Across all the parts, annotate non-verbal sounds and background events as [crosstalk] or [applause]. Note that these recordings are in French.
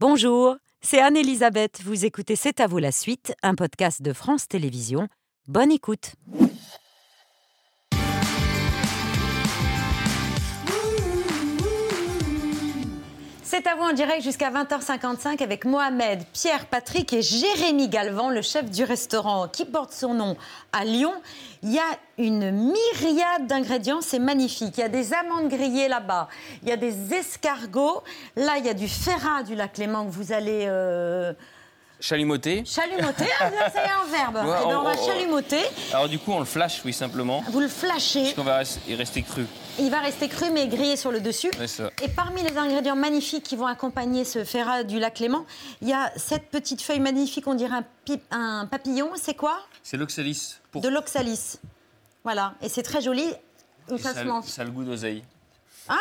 Bonjour, c'est Anne-Elisabeth. Vous écoutez C'est à vous la suite, un podcast de France Télévisions. Bonne écoute. C'est à vous en direct jusqu'à 20h55 avec Mohamed, Pierre, Patrick et Jérémy Galvan, le chef du restaurant qui porte son nom à Lyon. Il y a une myriade d'ingrédients, c'est magnifique. Il y a des amandes grillées là-bas, il y a des escargots. Là, il y a du ferrat du lac Léman que vous allez... euh, Chalumoter. Chalumoter, ah, c'est un verbe. Ouais, Eh ben, on on- va on- chalumoter. Alors du coup, on le flash, oui, simplement. Vous le flashez. Parce qu'on va rester cru. Il va rester cru mais grillé sur le dessus. Ça. Et parmi les ingrédients magnifiques qui vont accompagner ce ferrat du lac Léman, il y a cette petite feuille magnifique, on dirait un, pi- un papillon. C'est quoi? C'est l'oxalis. Pour... De l'oxalis. Voilà. Et c'est très joli. Et ça ça, se mange? ça a le goût d'oseille. Ah,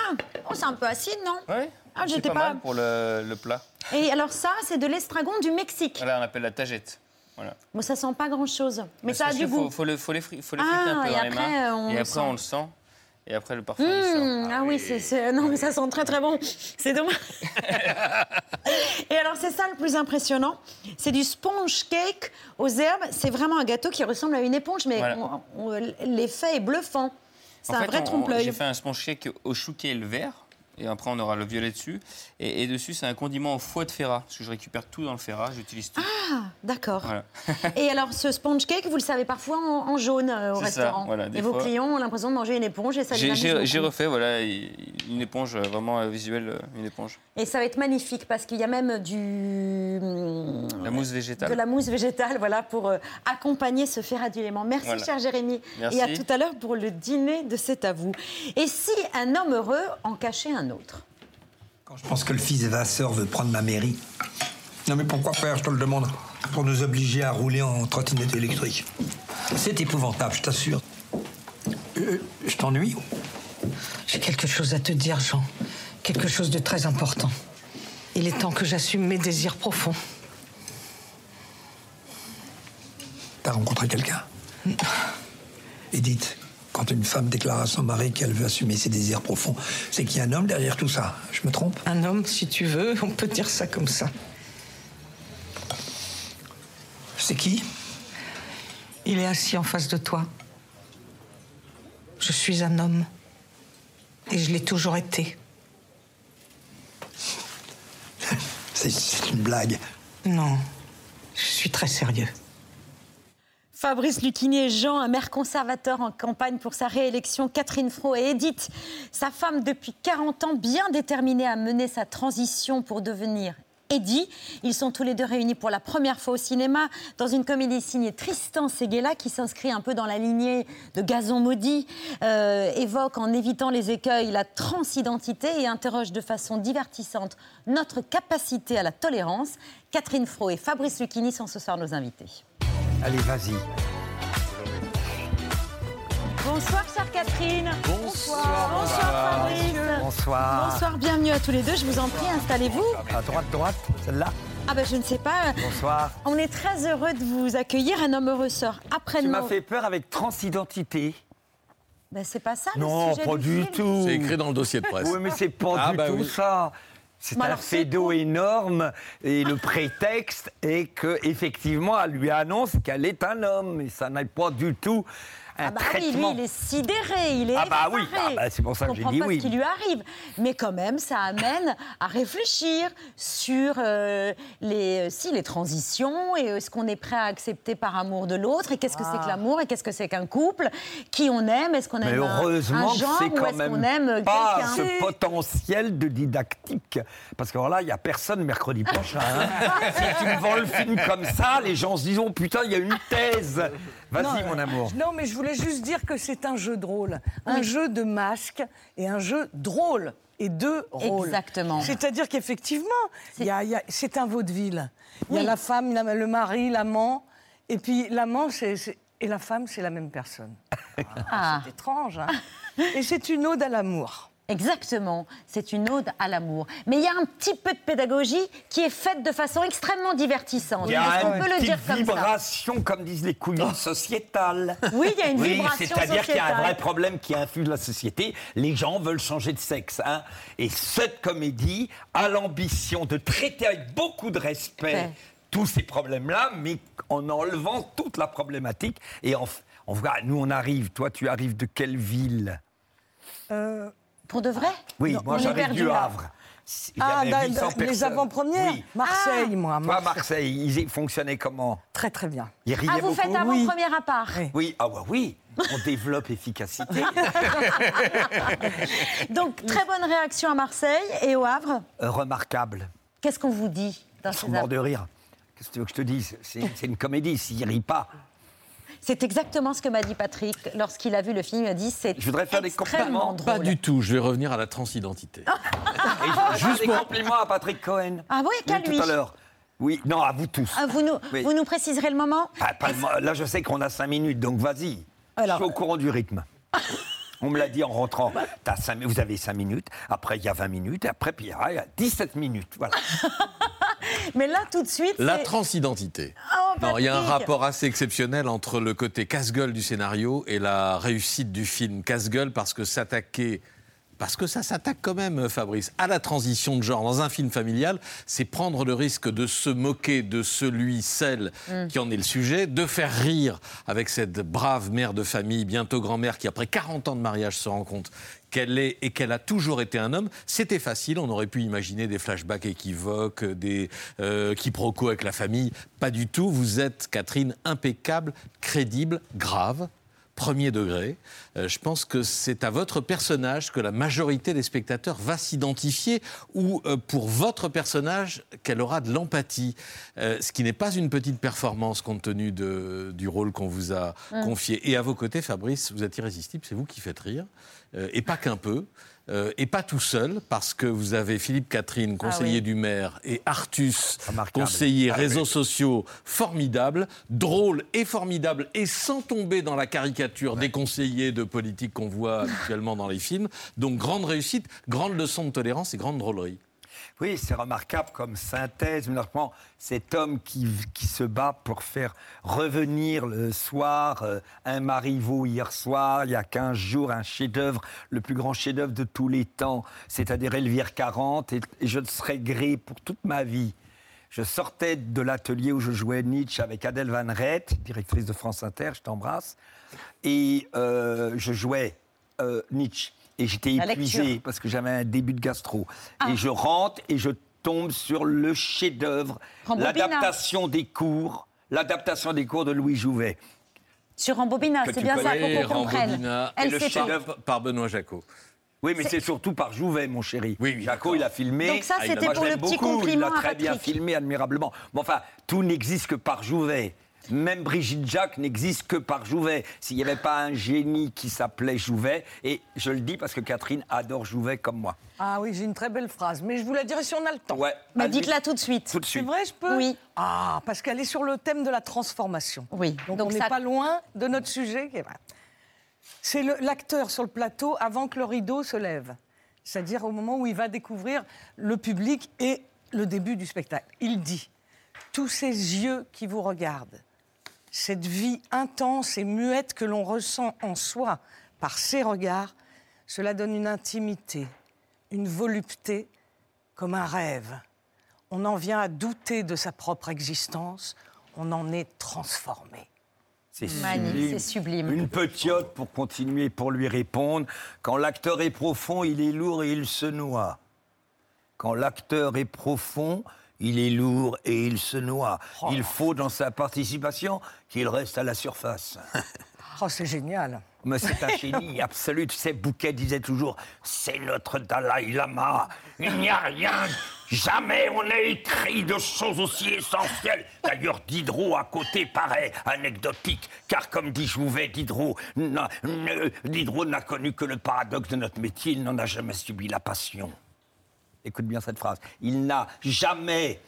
oh, c'est un peu acide, non? Ouais. Ah, c'est j'étais pas, pas- mal pour le, le plat. Et alors ça, c'est de l'estragon du Mexique. Voilà, on appelle la tagette. Voilà. Bon, ça sent pas grand-chose, mais ça a du goût. Faut, faut, le, faut les, fri- faut les Ah, friter un peu et dans les après, mains. euh, on et après, sent. on le sent. Et après, le parfum, il sort. Mmh, ah oui, c'est, c'est- non mais ça sent très très bon. C'est dommage. [laughs] Et alors c'est ça le plus impressionnant, c'est du sponge cake aux herbes. C'est vraiment un gâteau qui ressemble à une éponge, mais Voilà. l'effet est bluffant. C'est un fait, vrai trompe-l'œil. J'ai fait un sponge cake au chouquet et le vert. Et après, on aura le violet dessus. Et, et dessus, c'est un condiment au foie de ferrat. Parce que je récupère tout dans le ferrat, j'utilise tout. Ah, d'accord. Voilà. [laughs] Et alors ce sponge cake, vous le savez parfois en, en jaune euh, au ça, restaurant. voilà, et vos clients ont l'impression de manger une éponge et ça J'ai- refait voilà, une éponge euh, vraiment euh, visuelle, une éponge. Et ça va être magnifique parce qu'il y a même du La mousse végétale. de la mousse végétale, voilà, pour euh, accompagner ce ferrat du Léman. Merci, Voilà. cher Jérémy. Merci. Et à tout à l'heure pour le dîner de C'est à vous. Et si un homme heureux en cachait un autre? Quand je pense que le fils Vasseur veut prendre ma mairie. Non mais pourquoi faire, je te le demande Pour nous obliger à rouler en trottinette électrique. C'est épouvantable, je t'assure. Euh, je t'ennuie J'ai quelque chose à te dire, Jean. Quelque chose de très important. Il est temps que j'assume mes désirs profonds. T'as rencontré quelqu'un [laughs] Edith, quand une femme déclare à son mari qu'elle veut assumer ses désirs profonds, c'est qu'il y a un homme derrière tout ça. Je me trompe? Un homme, si tu veux, on peut dire ça comme ça. C'est qui? Il est assis en face de toi. Je suis un homme. Et je l'ai toujours été. C'est- C'est une blague. Non, je suis très sérieux. Fabrice Lucchini et Jean, un maire conservateur en campagne pour sa réélection, Catherine Fro et Edith, sa femme depuis 40 ans, bien déterminée à mener sa transition pour devenir Eddie. Ils sont tous les deux réunis pour la première fois au cinéma dans une comédie signée Tristan Seguela qui s'inscrit un peu dans la lignée de Gazon maudit, euh, évoque en évitant les écueils la transidentité et interroge de façon divertissante notre capacité à la tolérance. Catherine Fro et Fabrice Lucchini sont ce soir nos invités. Allez, vas-y. Bonsoir, chère Catherine. Bonsoir. Bonsoir, Fabrice. Bonsoir. Bonsoir, bienvenue à tous les deux. Je vous en prie, installez-vous. À droite, droite, celle-là. Ah ben, je ne sais pas. Bonsoir. On est très heureux de vous accueillir. Un homme heureux sort Tu après-demain. m'as fait peur avec transidentité. Ben, c'est pas ça le Non, sujet pas du film. tout. C'est écrit dans le dossier de presse. Oui, mais c'est pas Ah, du bah tout oui. ça. C'est un quoi énorme et le prétexte est que effectivement elle lui annonce qu'elle est un homme et ça n'est pas du tout un Ah bah oui, lui, il est sidéré, il est Ah bah oui, ah bah c'est pour ça que j'ai dit pas oui. ce qui lui arrive. Mais quand même, ça amène à réfléchir sur euh, les, euh, si, les transitions et euh, ce qu'on est prêt à accepter par amour de l'autre et qu'est-ce que c'est que l'amour et qu'est-ce que c'est qu'un couple, qui on aime, est-ce qu'on Mais aime un- heureusement un, que genre c'est ou quand est-ce qu'on aime pas ce potentiel de didactique. Parce que alors là, il n'y a personne mercredi prochain. hein. [laughs] si tu me vends le film comme ça, les gens se disent oh, putain, il y a une thèse. Vas-y, mon amour. Non, mais je voulais juste dire que c'est un jeu de rôle. Un jeu de masques et un jeu drôle. Et deux rôles. Exactement. C'est-à-dire qu'effectivement, c'est un vaudeville. Il y a la femme, la- le mari, l'amant. Et puis l'amant, c'est. Et la femme, c'est la même personne. Ah. C'est étrange. hein. et c'est une ode à l'amour. Exactement, c'est une ode à l'amour. Mais il y a un petit peu de pédagogie qui est faite de façon extrêmement divertissante. Il y a Est-ce qu'on une peut le petite dire comme ça vibration, comme disent les couillons sociétales. Oui, il y a une Oui, vibration c'est-à-dire qu'il y a un vrai problème qui infuse la société. Les gens veulent changer de sexe. hein. Et cette comédie a l'ambition de traiter avec beaucoup de respect Ouais. tous ces problèmes-là, mais en enlevant toute la problématique. Et en, on voit, nous, on arrive. Toi, tu arrives de quelle ville? Euh, Pour de vrai Oui, Non, moi, perdu, du là. Havre. Il y ah, avait da- 800 da- les avant-premières Oui. Marseille, moi. Toi, Marseille. Marseille, ils fonctionnaient comment Très, très bien. Ils riaient Ah, vous beaucoup faites avant-première à part. Oui. Oui, ah ouais, oui, on développe efficacité. [laughs] Donc, très bonne réaction à Marseille et au Havre. Euh, Remarquable. Qu'est-ce qu'on vous dit dans Ils ces sont morts de rire. Qu'est-ce que tu veux que je te dise? C'est une comédie, s'ils rient pas. C'est exactement ce que m'a dit Patrick lorsqu'il a vu le film. Il a dit c'est Je voudrais faire des extrêmement compliments. drôle. Pas du tout, je vais revenir à la transidentité. [laughs] Et je- juste des compliments à Patrick Cohen. Ah oui, qu'à lui. Tout à l'heure. Oui, non, à vous tous. Ah, vous, nous, Oui. vous nous préciserez le moment Ah, pas le mo- là, je sais qu'on a cinq minutes, donc vas-y. Alors- je suis au courant du rythme. [laughs] On me l'a dit en rentrant. T'as cinq- vous avez 5 minutes, après il y a 20 minutes, et après ah, il y a 17 minutes. Voilà. [laughs] Mais là, tout de suite, La transidentité. Oh, Non, il y a un rapport assez exceptionnel entre le côté casse-gueule du scénario et la réussite du film. Casse-gueule parce que s'attaquer. Parce que ça s'attaque quand même, Fabrice, à la transition de genre dans un film familial, c'est prendre le risque de se moquer de celui, celle Mm. qui en est le sujet, de faire rire avec cette brave mère de famille, bientôt grand-mère, qui après 40 ans de mariage se rend compte qu'elle est et qu'elle a toujours été un homme. C'était facile, on aurait pu imaginer des flashbacks équivoques, des euh, quiproquos avec la famille. Pas du tout, vous êtes, Catherine, impeccable, crédible, grave premier degré. Euh, je pense que c'est à votre personnage que la majorité des spectateurs va s'identifier ou euh, pour votre personnage qu'elle aura de l'empathie. Euh, ce qui n'est pas une petite performance compte tenu de- du rôle qu'on vous a confié. Et à vos côtés, Fabrice, vous êtes irrésistible, c'est vous qui faites rire. Et pas qu'un peu. Euh, et pas tout seul, parce que vous avez Philippe Catherine, conseiller oui. du maire, et Artus, Remarquable. conseiller Ah réseaux sociaux, formidable, drôle et formidable, et sans tomber dans la caricature des conseillers de politique qu'on voit actuellement dans les films. Donc grande réussite, grande leçon de tolérance et grande drôlerie. Oui, c'est remarquable comme synthèse. cet homme qui, se bat pour faire revenir le soir euh, un Marivaux hier soir, il y a 15 jours, un chef-d'œuvre, le plus grand chef-d'œuvre de tous les temps, c'est-à-dire Elvire 40, et, je le serai gré pour toute ma vie. Je sortais de l'atelier où je jouais Nietzsche avec Adèle Van Rett, directrice de France Inter, je t'embrasse, et euh, je jouais euh, Nietzsche. Et j'étais La épuisé parce que j'avais un début de gastro. Et je rentre et je tombe sur le chef-d'œuvre, l'adaptation des cours, l'adaptation des cours de Louis Jouvet. Sur Rambobina, c'est bien ça qu'on comprenne. Rambobina, Elle et le chef-d'œuvre. Par Benoît Jacot. Oui, mais c'est surtout par Jouvet, mon chéri. Oui, oui, Jaco, il a filmé. Donc ça, Ah, c'était a- pour le petit beaucoup, compliment Il a à très bien filmé admirablement. Mais enfin, tout n'existe que par Jouvet. Même Brigitte Jacques n'existe que par Jouvet. S'il n'y avait pas un génie qui s'appelait Jouvet, et je le dis parce que Catherine adore Jouvet comme moi. Ah oui, j'ai une très belle phrase, mais je vous la dirai si on a le temps. Ouais. Bah, dites-la tout de suite. Tout de C'est suite. vrai, je peux Oui. Ah, parce qu'elle est sur le thème de la transformation. Oui. Donc, Donc on n'est ça- pas loin de notre sujet. C'est l'acteur sur le plateau avant que le rideau se lève. C'est-à-dire au moment où il va découvrir le public et le début du spectacle. Il dit Tous ces yeux qui vous regardent, cette vie intense et muette que l'on ressent en soi par ces regards, cela donne une intimité, une volupté comme un rêve. On en vient à douter de sa propre existence, on en est transformé. C'est Magnifique, sublime. c'est sublime. Une petite pour continuer, pour lui répondre. Quand l'acteur est profond, il est lourd et il se noie. Quand l'acteur est profond, il est lourd et il se noie. Il faut, dans sa participation, qu'il reste à la surface. [laughs] Oh, c'est génial. Mais c'est un génie [laughs] absolu. Tu sais, Bouquet disait toujours C'est notre Dalai Lama. Il n'y a rien. Jamais on n'a écrit de choses aussi essentielles. D'ailleurs, Diderot à côté paraît anecdotique. Car, comme dit Jouvet, Diderot n'a- ne- Diderot n'a connu que le paradoxe de notre métier. Il n'en a jamais subi la passion. Écoute bien cette phrase. Il n'a jamais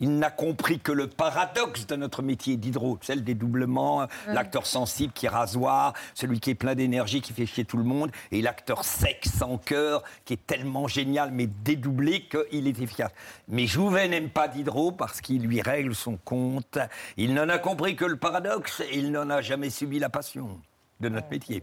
Il n'a compris que le paradoxe de notre métier d'hydro, celle des doublements, l'acteur sensible qui est rasoir, celui qui est plein d'énergie, qui fait chier tout le monde, et l'acteur sec, sans cœur, qui est tellement génial, mais dédoublé qu'il est efficace. Mais Jouvet n'aime pas Diderot parce qu'il lui règle son compte. Il n'en a compris que le paradoxe, et il n'en a jamais subi la passion de notre métier.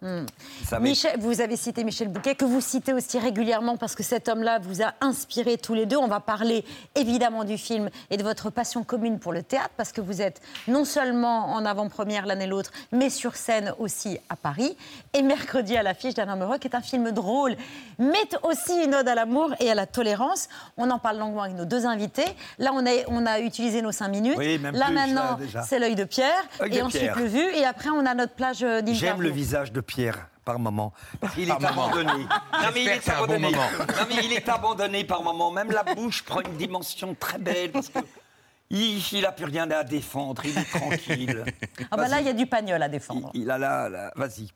Vous savez, Michel, vous avez cité Michel Bouquet, que vous citez aussi régulièrement parce que cet homme-là vous a inspiré tous les deux. On va parler évidemment du film et de votre passion commune pour le théâtre parce que vous êtes non seulement en avant-première l'un et l'autre, mais sur scène aussi à Paris. Et mercredi à l'affiche d'Alain Meureux, qui est un film drôle, mais aussi une ode à l'amour et à la tolérance. On en parle longuement avec nos deux invités. Là, on a, on a utilisé nos cinq minutes. Oui, même là plus, là, maintenant, c'est l'œil de Pierre. Et de ensuite Pierre. le vu. Et après, on a notre plage euh, d'interview. J'aime le visage de Pierre par moment. Il Par est moment. abandonné. Non, mais il est bon abandonné. moment. Non, mais il est abandonné par moment. Même la bouche prend une dimension très belle parce que il n'a plus rien à défendre. Il est tranquille. Ah bah là, il y a du pagnol à défendre. Il, il a là, là. Vas-y.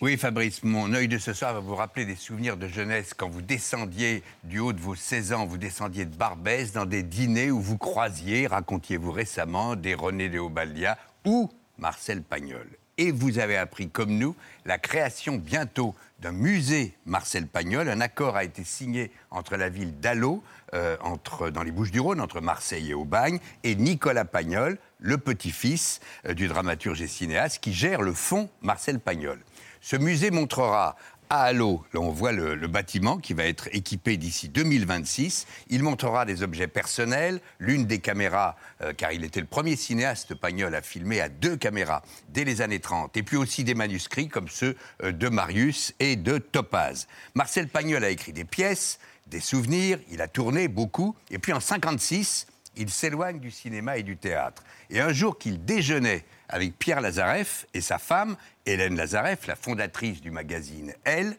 Oui, Fabrice, mon œil de ce soir va vous rappeler des souvenirs de jeunesse quand vous descendiez du haut de vos 16 ans, vous descendiez de Barbès dans des dîners où vous croisiez, racontiez-vous récemment, des René Léobaldia ou Marcel Pagnol. Et vous avez appris, comme nous, la création bientôt d'un musée Marcel Pagnol. Un accord a été signé entre la ville d'Allo, euh, entre, dans les Bouches-du-Rhône, entre Marseille et Aubagne, et Nicolas Pagnol, le petit-fils euh, du dramaturge et cinéaste, qui gère le fonds Marcel Pagnol. Ce musée montrera à Allo, là on voit le, le bâtiment qui va être équipé d'ici 2026. Il montrera des objets personnels, l'une des caméras, euh, car il était le premier cinéaste Pagnol à filmer à deux caméras dès les années 30, et puis aussi des manuscrits comme ceux euh, de Marius et de Topaz. Marcel Pagnol a écrit des pièces, des souvenirs, il a tourné beaucoup, et puis en 56, il s'éloigne du cinéma et du théâtre. Et un jour qu'il déjeunait avec Pierre Lazareff et sa femme, Hélène Lazareff, la fondatrice du magazine Elle,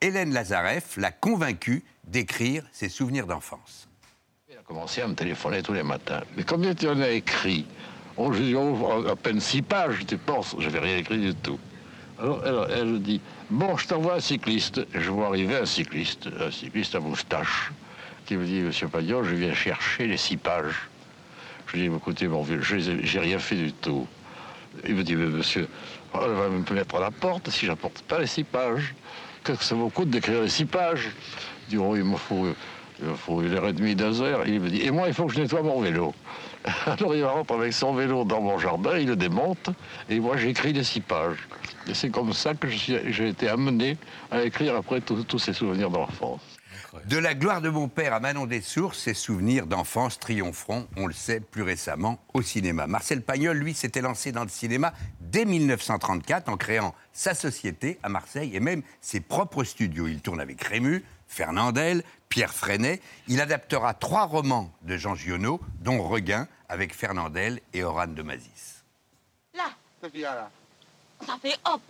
Hélène Lazareff l'a convaincu d'écrire ses souvenirs d'enfance. Il a commencé à me téléphoner tous les matins. Mais combien tu en as écrit? Je dis, oh, à peine six pages, tu penses Je n'avais rien écrit du tout. Alors, elle, elle dit, bon, je t'envoie un cycliste. Je vois arriver un cycliste, un cycliste à moustache, qui me dit, Monsieur Pagnol, je viens chercher les six pages. Je dis, écoutez, mon vieux, j'ai rien fait du tout. Il me dit, mais monsieur, elle va me mettre à la porte si j'apporte pas les six pages. Qu'est-ce que ça vous coûte d'écrire les six pages? Oh, il me faut, il me faut une heure et demie, deux heures. Il me dit, et moi, il faut que je nettoie mon vélo. [laughs] Alors il rentre avec son vélo dans mon jardin, il le démonte, et moi j'écris les six pages. Et c'est comme ça que j'ai été amené à écrire après tous ces souvenirs d'enfance. De la gloire de mon père à Manon des Sources, ses souvenirs d'enfance triompheront, on le sait, plus récemment au cinéma. Marcel Pagnol, lui, s'était lancé dans le cinéma dès 1934 en créant sa société à Marseille et même ses propres studios. Il tourne avec Rému, Fernandel, Pierre Freinet. Il adaptera trois romans de Jean Giono, dont Regain, avec Fernandel et Oran de Mazis. Là, Qu'est-ce qu'il y a là ça fait hop.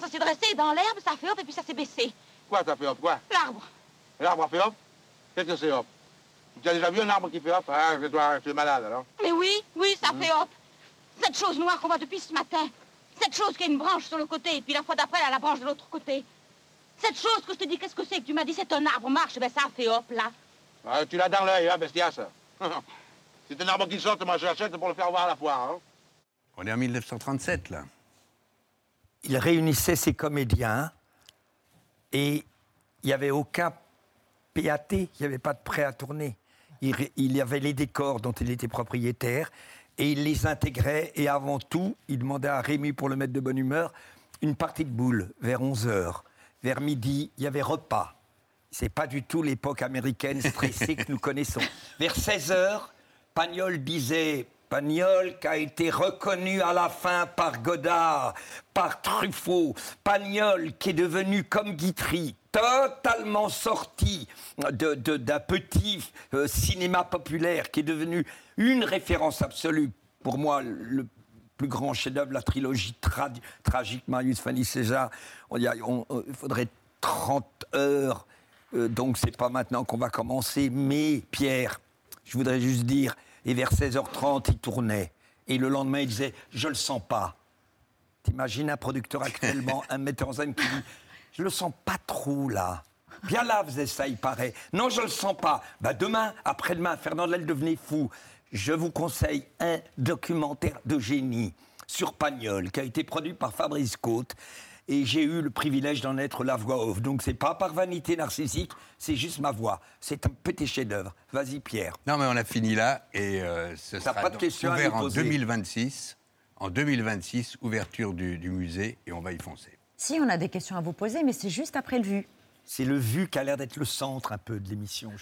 Ça s'est dressé dans l'herbe, ça fait hop et puis ça s'est baissé. Quoi ça fait hop Quoi? L'arbre. L'arbre a fait hop Qu'est-ce que c'est hop? Tu as déjà vu un arbre qui fait hop Ah, je dois, tu es malade alors. Mais oui, oui, ça fait hop. Cette chose noire qu'on voit depuis ce matin. Cette chose qui a une branche sur le côté et puis la fois d'après, elle a la branche de l'autre côté. Cette chose que je te dis, qu'est-ce que c'est que tu m'as dit, c'est un arbre marche, ben ça a fait hop là. Ah, tu l'as dans l'œil, hein, bestiasse. [laughs] c'est un arbre qui saute, moi je l'achète pour le faire voir à la foire. Hein. On est en 1937, là. il réunissait ses comédiens et il n'y avait aucun PAT, il n'y avait pas de prêt à tourner. Il, il y avait les décors dont il était propriétaire et il les intégrait et avant tout, il demandait à Rémi, pour le mettre de bonne humeur, une partie de boule vers 11h. Vers midi, il y avait repas. C'est pas du tout l'époque américaine stressée que nous connaissons. [laughs] Vers 16h, Pagnol disait Pagnol qui a été reconnu à la fin par Godard, par Truffaut, Pagnol qui est devenu comme Guitry, totalement sorti d'un petit euh, cinéma populaire, qui est devenu une référence absolue. Pour moi, le plus grand chef-d'œuvre, la trilogie tra- tragique Marius Fanny César. On y a- on- on- Il faudrait 30 heures. Euh, donc, c'est pas maintenant qu'on va commencer. Mais, Pierre, je voudrais juste dire, et vers 16h30, il tournait. Et le lendemain, il disait Je le sens pas. T'imagines un producteur actuellement, un metteur en scène qui dit Je le sens pas trop là. Bien là, faisait ça, il paraît. Non, je le sens pas. Bah demain, après-demain, Fernandel devenait fou. Je vous conseille un documentaire de génie sur Pagnol qui a été produit par Fabrice Côte. Et j'ai eu le privilège d'en être la voix off. Donc c'est pas par vanité narcissique, c'est juste ma voix. C'est un petit chef-d'œuvre. Vas-y Pierre. Non, mais on a fini là et euh, ce sera pas de donc ouvert en poser. 2026. En 2026, ouverture du, du musée et on va y foncer. Si, on a des questions à vous poser, mais c'est juste après le vu. C'est le vu qui a l'air d'être le centre un peu de l'émission.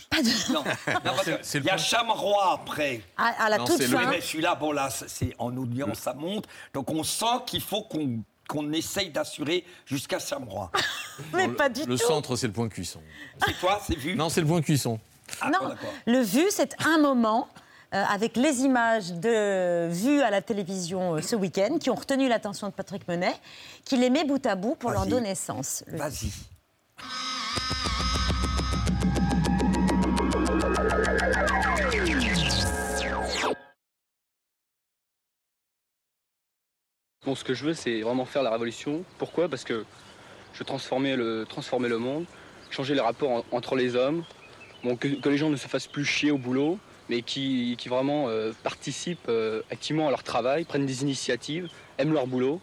Non, non, [laughs] c'est le il y a point. Chamroi après. À, à la Non, toute c'est le- fin. Mais celui-là, bon là, c'est en audience, ça monte. Donc on sent qu'il faut qu'on qu'on essaye d'assurer jusqu'à Chamroi. [laughs] Mais Non, pas le, du le tout. centre, c'est le point cuisson. C'est toi, c'est vu? Non, c'est le point cuisson. Ah, non, d'accord. le vu, c'est un moment avec les images de vues à la télévision euh, ce week-end qui ont retenu l'attention de Patrick Menet, qui les met bout à bout pour leur donner sens. Le- Vas-y. Bon, ce que je veux, c'est vraiment faire la révolution. Pourquoi? Parce que je veux transformer le, transformer le monde, changer les rapports en- entre les hommes, bon, que, que les gens ne se fassent plus chier au boulot, mais qui, qui vraiment euh, participent euh, activement à leur travail, prennent des initiatives, aiment leur boulot,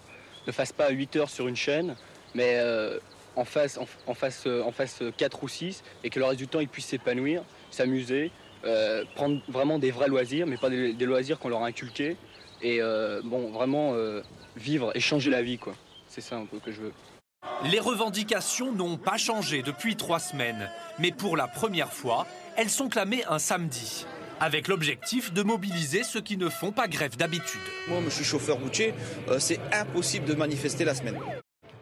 ne fassent pas 8 heures sur une chaîne, mais euh, en fassent en, en euh, en fassent 4 ou 6, et que le reste du temps, ils puissent s'épanouir, s'amuser, prendre vraiment des vrais loisirs, mais pas des, des loisirs qu'on leur a inculqués, et bon, vraiment vivre et changer la vie, quoi. C'est ça un peu que je veux. Les revendications n'ont pas changé depuis trois semaines, mais pour la première fois, elles sont clamées un samedi, avec l'objectif de mobiliser ceux qui ne font pas grève d'habitude. Moi, je suis chauffeur routier, euh, c'est impossible de manifester la semaine.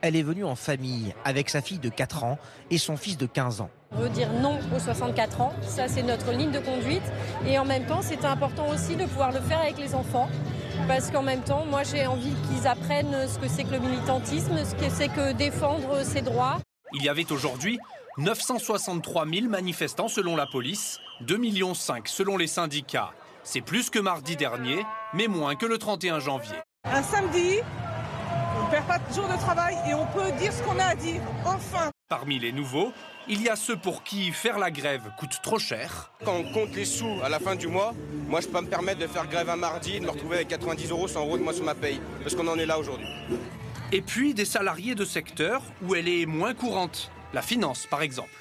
Elle est venue en famille avec sa fille de 4 ans et son fils de 15 ans. On veut dire non aux 64 ans, ça c'est notre ligne de conduite. Et en même temps, c'est important aussi de pouvoir le faire avec les enfants. Parce qu'en même temps, moi j'ai envie qu'ils apprennent ce que c'est que le militantisme, ce que c'est que défendre ses droits. Il y avait aujourd'hui 963 000 manifestants selon la police, 2,5 millions selon les syndicats. C'est plus que mardi dernier, mais moins que le 31 janvier. Un samedi, on ne perd pas de jour de travail et on peut dire ce qu'on a à dire. Enfin Parmi les nouveaux, il y a ceux pour qui faire la grève coûte trop cher. Quand on compte les sous à la fin du mois, moi je peux pas me permettre de faire grève un mardi et de me retrouver avec 90 euros, 100 euros de moi sur ma paye. Parce qu'on en est là aujourd'hui. Et puis des salariés de secteurs où elle est moins courante. La finance, par exemple.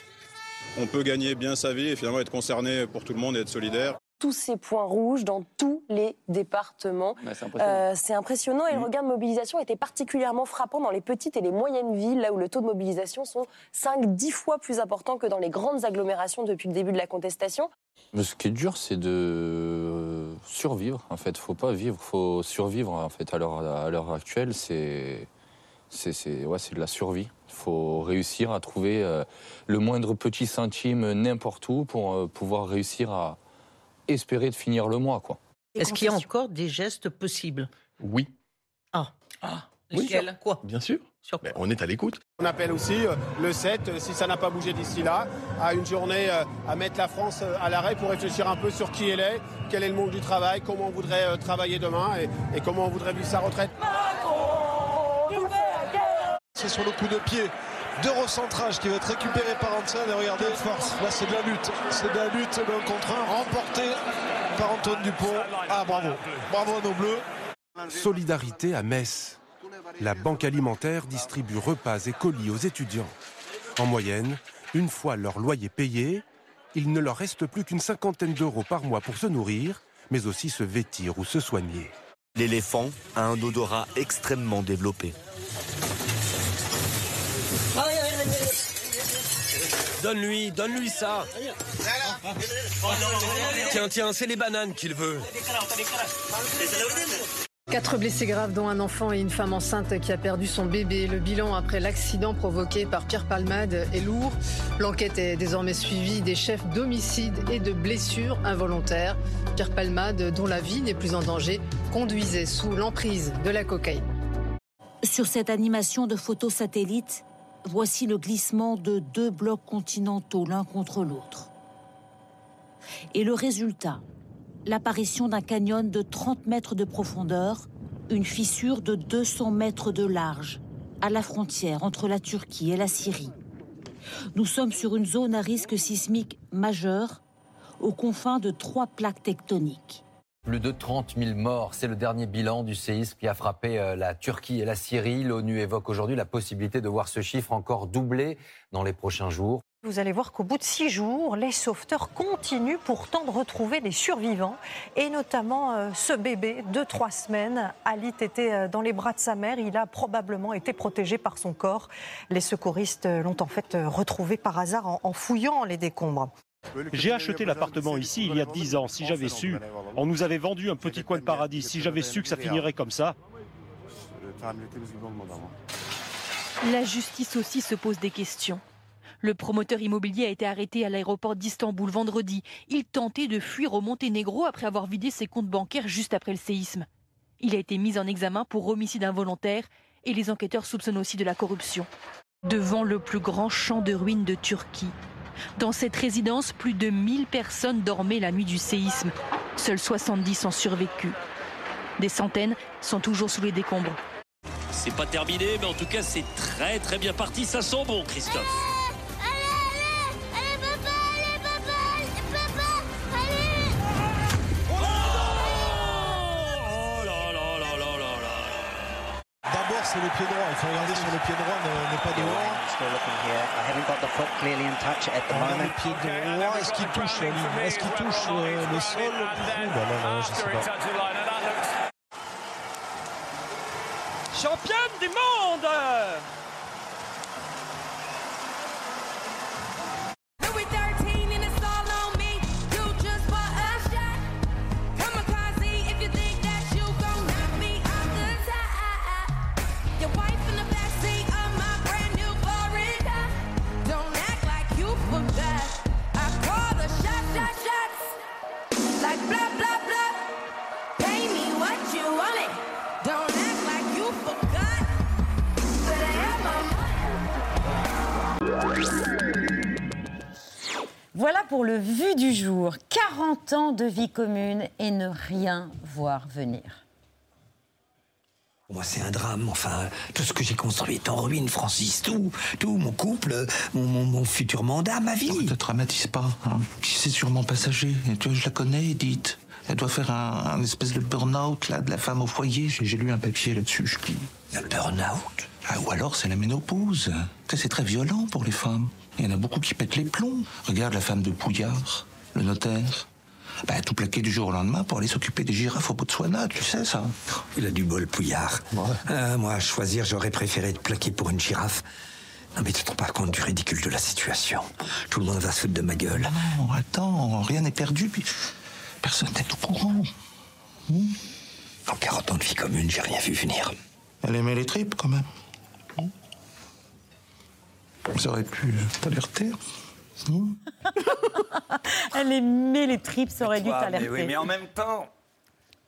On peut gagner bien sa vie et finalement être concerné pour tout le monde et être solidaire. tous ces points rouges dans tous les départements. c'est impressionnant. Euh, c'est impressionnant et le regain de mobilisation était particulièrement frappant dans les petites et les moyennes villes, là où le taux de mobilisation sont 5-10 fois plus important que dans les grandes agglomérations depuis le début de la contestation. Mais ce qui est dur, c'est de survivre. En fait, faut pas vivre, faut survivre. En fait, à l'heure à l'heure actuelle, c'est c'est c'est ouais, c'est de la survie. Il faut réussir à trouver euh, le moindre petit centime n'importe où pour euh, pouvoir réussir à espérer de finir le mois, quoi. Est-ce qu'il y a encore des gestes possibles? Oui. Ah. Ah. Oui, Lesquels sûr. Quoi? Bien sûr. Mais on est à l'écoute. On appelle aussi euh, le 7, euh, si ça n'a pas bougé d'ici là, à une journée euh, à mettre la France euh, à l'arrêt pour réfléchir un peu sur qui elle est, quel est le monde du travail, comment on voudrait euh, travailler demain et, et comment on voudrait vivre sa retraite. C'est sur le coup de pied de recentrage qui va être récupéré par Hansen et regardez force. Là c'est de la lutte. C'est de la lutte d'un contre un remporté par Antoine Dupont. Ah bravo. Bravo à nos bleus. Solidarité à Metz. La banque alimentaire distribue repas et colis aux étudiants. En moyenne, une fois leur loyer payé, il ne leur reste plus qu'une cinquantaine d'euros par mois pour se nourrir, mais aussi se vêtir ou se soigner. L'éléphant a un odorat extrêmement développé. Donne-lui, donne-lui ça. Tiens, tiens, c'est les bananes qu'il veut. Quatre blessés graves, dont un enfant et une femme enceinte qui a perdu son bébé. Le bilan après l'accident provoqué par Pierre Palmade est lourd. L'enquête est désormais suivie des chefs d'homicide et de blessures involontaires. Pierre Palmade, dont la vie n'est plus en danger, conduisait sous l'emprise de la cocaïne. Sur cette animation de photos satellites, voici le glissement de deux blocs continentaux l'un contre l'autre. Et le résultat, l'apparition d'un canyon de 30 mètres de profondeur, une fissure de 200 mètres de large, à la frontière entre la Turquie et la Syrie. Nous sommes sur une zone à risque sismique majeur, aux confins de trois plaques tectoniques. Plus de 30 000 morts, c'est le dernier bilan du séisme qui a frappé euh, la Turquie et la Syrie. L'ONU évoque aujourd'hui la possibilité de voir ce chiffre encore doublé dans les prochains jours. Vous allez voir qu'au bout de six jours, les sauveteurs continuent pourtant de retrouver des survivants, et notamment euh, ce bébé de trois semaines. Alit était euh, dans les bras de sa mère, il a probablement été protégé par son corps. Les secouristes l'ont en fait retrouvé par hasard en fouillant les décombres. J'ai acheté l'appartement ici il y a 10 ans. Si j'avais su, on nous avait vendu un petit coin de paradis. Si j'avais su que ça finirait comme ça. La justice aussi se pose des questions. Le promoteur immobilier a été arrêté à l'aéroport d'Istanbul vendredi. Il tentait de fuir au Monténégro après avoir vidé ses comptes bancaires juste après le séisme. Il a été mis en examen pour homicide involontaire et les enquêteurs soupçonnent aussi de la corruption. Devant le plus grand champ de ruines de Turquie, dans cette résidence, plus de 1000 personnes dormaient la nuit du séisme. Seuls 70 ont survécu. Des centaines sont toujours sous les décombres. C'est pas terminé, mais en tout cas, c'est très très bien parti. Ça sent bon, Christophe. C'est le pied droit. Il faut regarder sur le pied droit, ne- n'est pas dehors. On a le pied droit. Est-ce qu'il touche la ligne Est-ce qu'il touche euh, le sol? Ouh, là, là, je sais pas. Championne du monde pour le vu du jour. 40 ans de vie commune et ne rien voir venir. Moi, c'est un drame. Enfin, tout ce que j'ai construit est en ruine, Francis. Tout, tout, mon couple, mon, mon- mon futur mandat, ma vie. Ne te dramatise pas. hein. C'est sûrement passager? Et tu vois, je la connais, Edith. Elle doit faire un, un espèce de burn-out, là, de la femme au foyer. J'ai j'ai lu un papier là-dessus, je dis. Un burn-out? Ah, ou alors c'est la ménopause. Ça, C'est très violent pour les femmes. Il y en a beaucoup qui pètent les plombs. Regarde la femme de Pouillard, le notaire. Bah, tout plaqué du jour au lendemain pour aller s'occuper des girafes au Botswana, tu sais ça. Il a du bol, Pouillard. Euh, moi, à choisir, j'aurais préféré être plaqué pour une girafe. Non, mais tu te rends pas compte du ridicule de la situation. Tout le monde va se foutre de ma gueule. Non, attends, rien n'est perdu, puis personne n'est au courant. En 40 ans de vie commune, j'ai rien vu venir. Elle aimait les tripes, quand même. Ça aurait pu t'alerter. [laughs] Elle aimait les tripes, ça aurait dû Toi, mais t'alerter. oui, mais en même temps,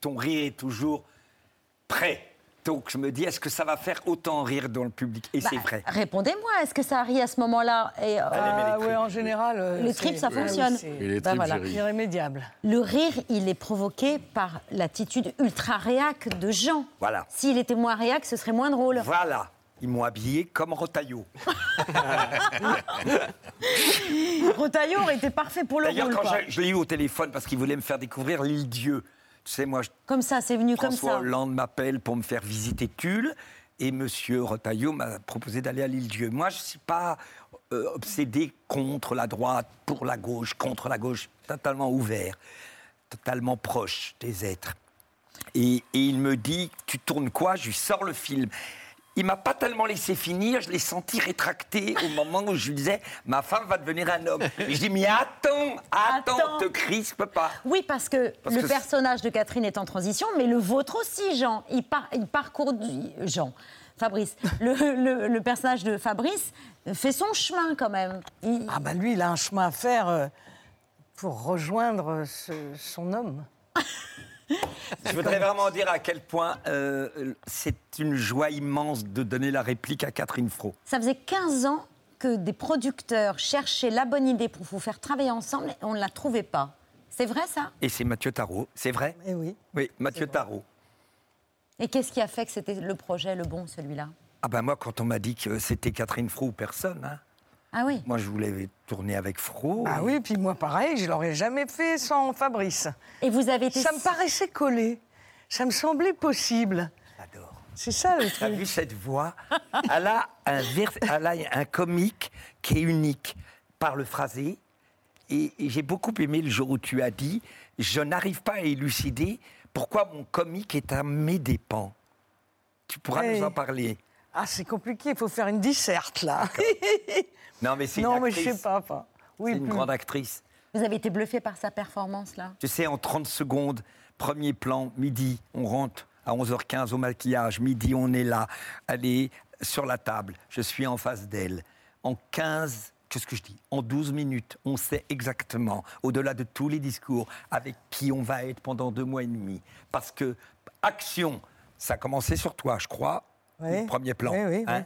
ton rire est toujours prêt. Donc je me dis, est-ce que ça va faire autant rire dans le public? Et c'est Bah, vrai. Répondez-moi, est-ce que ça rit à ce moment-là? Et, euh, Ah ouais, en général. euh, Les c'est- tripes, ça fonctionne. c'est- Et les Bah, tripes, voilà. Irrémédiable. Le rire, il est provoqué par l'attitude ultra réac de Jean. Voilà. S'il était moins réac, ce serait moins drôle. Voilà. Ils m'ont habillé comme Rotaillot. [laughs] Rotaillot aurait été parfait pour le D'ailleurs, rôle. quand quoi. je, je l'ai eu au téléphone parce qu'il voulait me faire découvrir l'île Dieu. Tu sais, moi, je- Comme ça, c'est venu comme François ça. Hollande m'appelle pour me faire visiter Tulle. Et Monsieur Rotaillot m'a proposé d'aller à l'île Dieu. Moi, je ne suis pas euh, obsédé contre la droite, pour la gauche, contre la gauche, totalement ouvert, totalement proche des êtres. Et, et il me dit, tu tournes quoi? Je lui sors le film. Il m'a pas tellement laissé finir, je l'ai senti rétracté au moment où je lui disais, ma femme va devenir un homme. Et je dis, mais attends, attends, te crispe pas. Oui, parce que Parce le que personnage de Catherine est en transition, mais le vôtre aussi, Jean. Il, par- il parcourt du... Jean. Fabrice. Le, [laughs] le- le personnage de Fabrice fait son chemin quand même. Il- Ah bah lui, il a un chemin à faire euh, pour rejoindre ce- son homme. [laughs] [laughs] Je voudrais vraiment dire à quel point euh, c'est une joie immense de donner la réplique à Catherine Fro. Ça faisait 15 ans que des producteurs cherchaient la bonne idée pour vous faire travailler ensemble et on ne la trouvait pas. C'est vrai ça? Et c'est Mathieu Tarot, c'est vrai? Eh oui. Oui, Mathieu Tarot. Et qu'est-ce qui a fait que c'était le projet le bon, celui-là? Ah ben moi, quand on m'a dit que c'était Catherine Fro ou personne, hein, Ah oui Moi, je voulais tourner avec Fro. Ah oui, puis moi pareil, je l'aurais jamais fait sans Fabrice. Et vous avez été... Ça me paraissait collé. Ça me semblait possible. J'adore. C'est ça le [laughs] truc. vu cette voix? Elle a, un vers- [laughs] elle a un comique qui est unique par le phrasé. Et, et j'ai beaucoup aimé le jour où tu as dit Je n'arrive pas à élucider pourquoi mon comique est à mes dépens. Tu pourras nous en parler. Ah, c'est compliqué, il faut faire une disserte là. [laughs] Non, mais c'est non, une mais je sais pas. pas. Oui, C'est une plus. grande actrice. Vous avez été bluffé par sa performance, là Tu sais, en 30 secondes, premier plan, midi, on rentre à 11h15 au maquillage, midi, on est là, elle est sur la table, je suis en face d'elle. En 15, qu'est-ce que je dis? En 12 minutes, on sait exactement, au-delà de tous les discours, avec qui on va être pendant deux mois et demi. Parce que, action, ça a commencé sur toi, je crois, Oui. le premier plan. Oui, hein.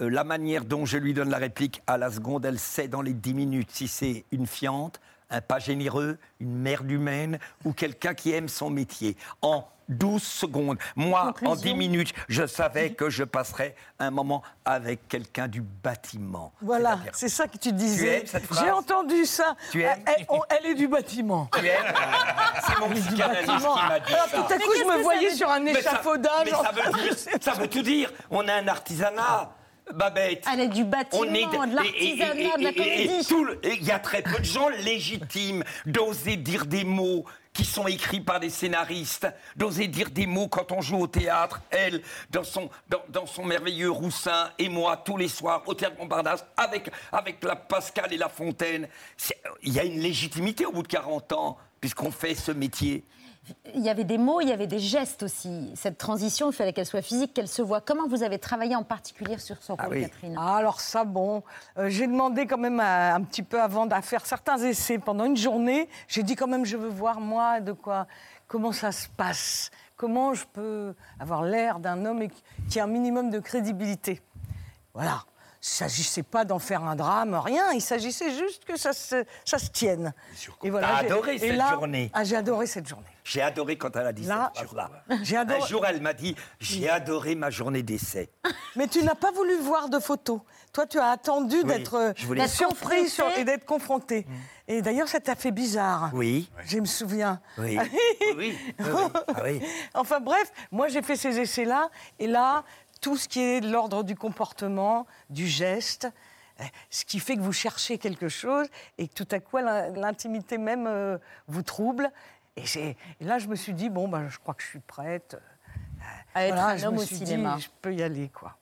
Euh, la manière dont je lui donne la réplique à la seconde, elle sait dans les 10 minutes si c'est une fiante, un pas généreux, une mère humaine ou quelqu'un qui aime son métier. En 12 secondes, moi, en Conclusion. 10 minutes, je savais que je passerais un moment avec quelqu'un du bâtiment. Voilà, c'est ça que tu disais. J'ai entendu ça. Tu aimes elle, on- elle est du bâtiment. Tu aimes [laughs] C'est mon psychanalyste qui m'a dit Alors, ça. tout à coup, je me voyais sur un Mais ça- échafaudage. Mais ça, veut dire, [laughs] ça veut tout dire. On a un artisanat. Babette. Elle est du bâtiment, On est de l'artisanat, de la comédie. Il y a très peu de gens légitimes d'oser dire des mots qui sont écrits par des scénaristes, d'oser dire des mots quand on joue au théâtre, elle, dans son, dans, dans son merveilleux Roussin, et moi, tous les soirs, au théâtre Montparnasse, avec, avec la Pascal et la Fontaine. Il y a une légitimité au bout de 40 ans, puisqu'on fait ce métier. Il y avait des mots, il y avait des gestes aussi. Cette transition, il fallait qu'elle soit physique, qu'elle se voit. Comment vous avez travaillé en particulier sur ce rôle, Catherine? Ah, alors ça, bon, euh, j'ai demandé quand même à- un petit peu avant à faire certains essais pendant une journée. J'ai dit quand même, je veux voir moi de quoi, comment ça se passe, comment je peux avoir l'air d'un homme et qui a un minimum de crédibilité. Voilà. Il ne s'agissait pas d'en faire un drame, rien. Il s'agissait juste que ça se, ça se tienne. Et T'as j'ai- adoré et cette là- journée. Ah, j'ai adoré cette journée. J'ai adoré quand elle a dit Là, cette phrase-là. j'ai adoré- Un jour, elle m'a dit J'ai adoré ma journée d'essai. [laughs] Mais tu n'as pas voulu voir de photos. Toi, tu as attendu Oui, d'être euh, d'être surpris sur- et d'être confronté. Et d'ailleurs, ça t'a fait bizarre. Oui. Je me souviens. [laughs] Oui. oui, oui, oui, ah oui. enfin bref, moi j'ai fait ces essais-là, et là, tout ce qui est de l'ordre du comportement, du geste, euh, ce qui fait que vous cherchez quelque chose, et que tout à coup, l'in- l'intimité même euh, vous trouble. Et, là, je me suis dit, bon, ben, je crois que je suis prête. À être un je homme me au cinéma. dit, je peux y aller, quoi.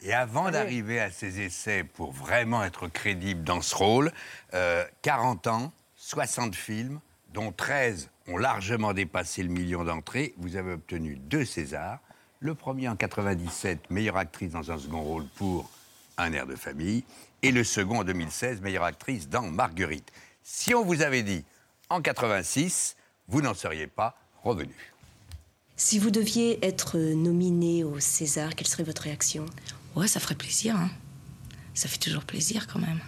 Et avant d'arriver à ces essais pour vraiment être crédible dans ce rôle, euh, 40 ans, 60 films, dont 13 ont largement dépassé le million d'entrées. Vous avez obtenu deux Césars. Le premier en 97, meilleure actrice dans un second rôle pour Un air de famille. Et le second en 2016, meilleure actrice dans Marguerite. Si on vous avait dit en 86, vous n'en seriez pas revenu. Si vous deviez être nominé au César, quelle serait votre réaction? Ouais, ça ferait plaisir. hein. Ça fait toujours plaisir quand même.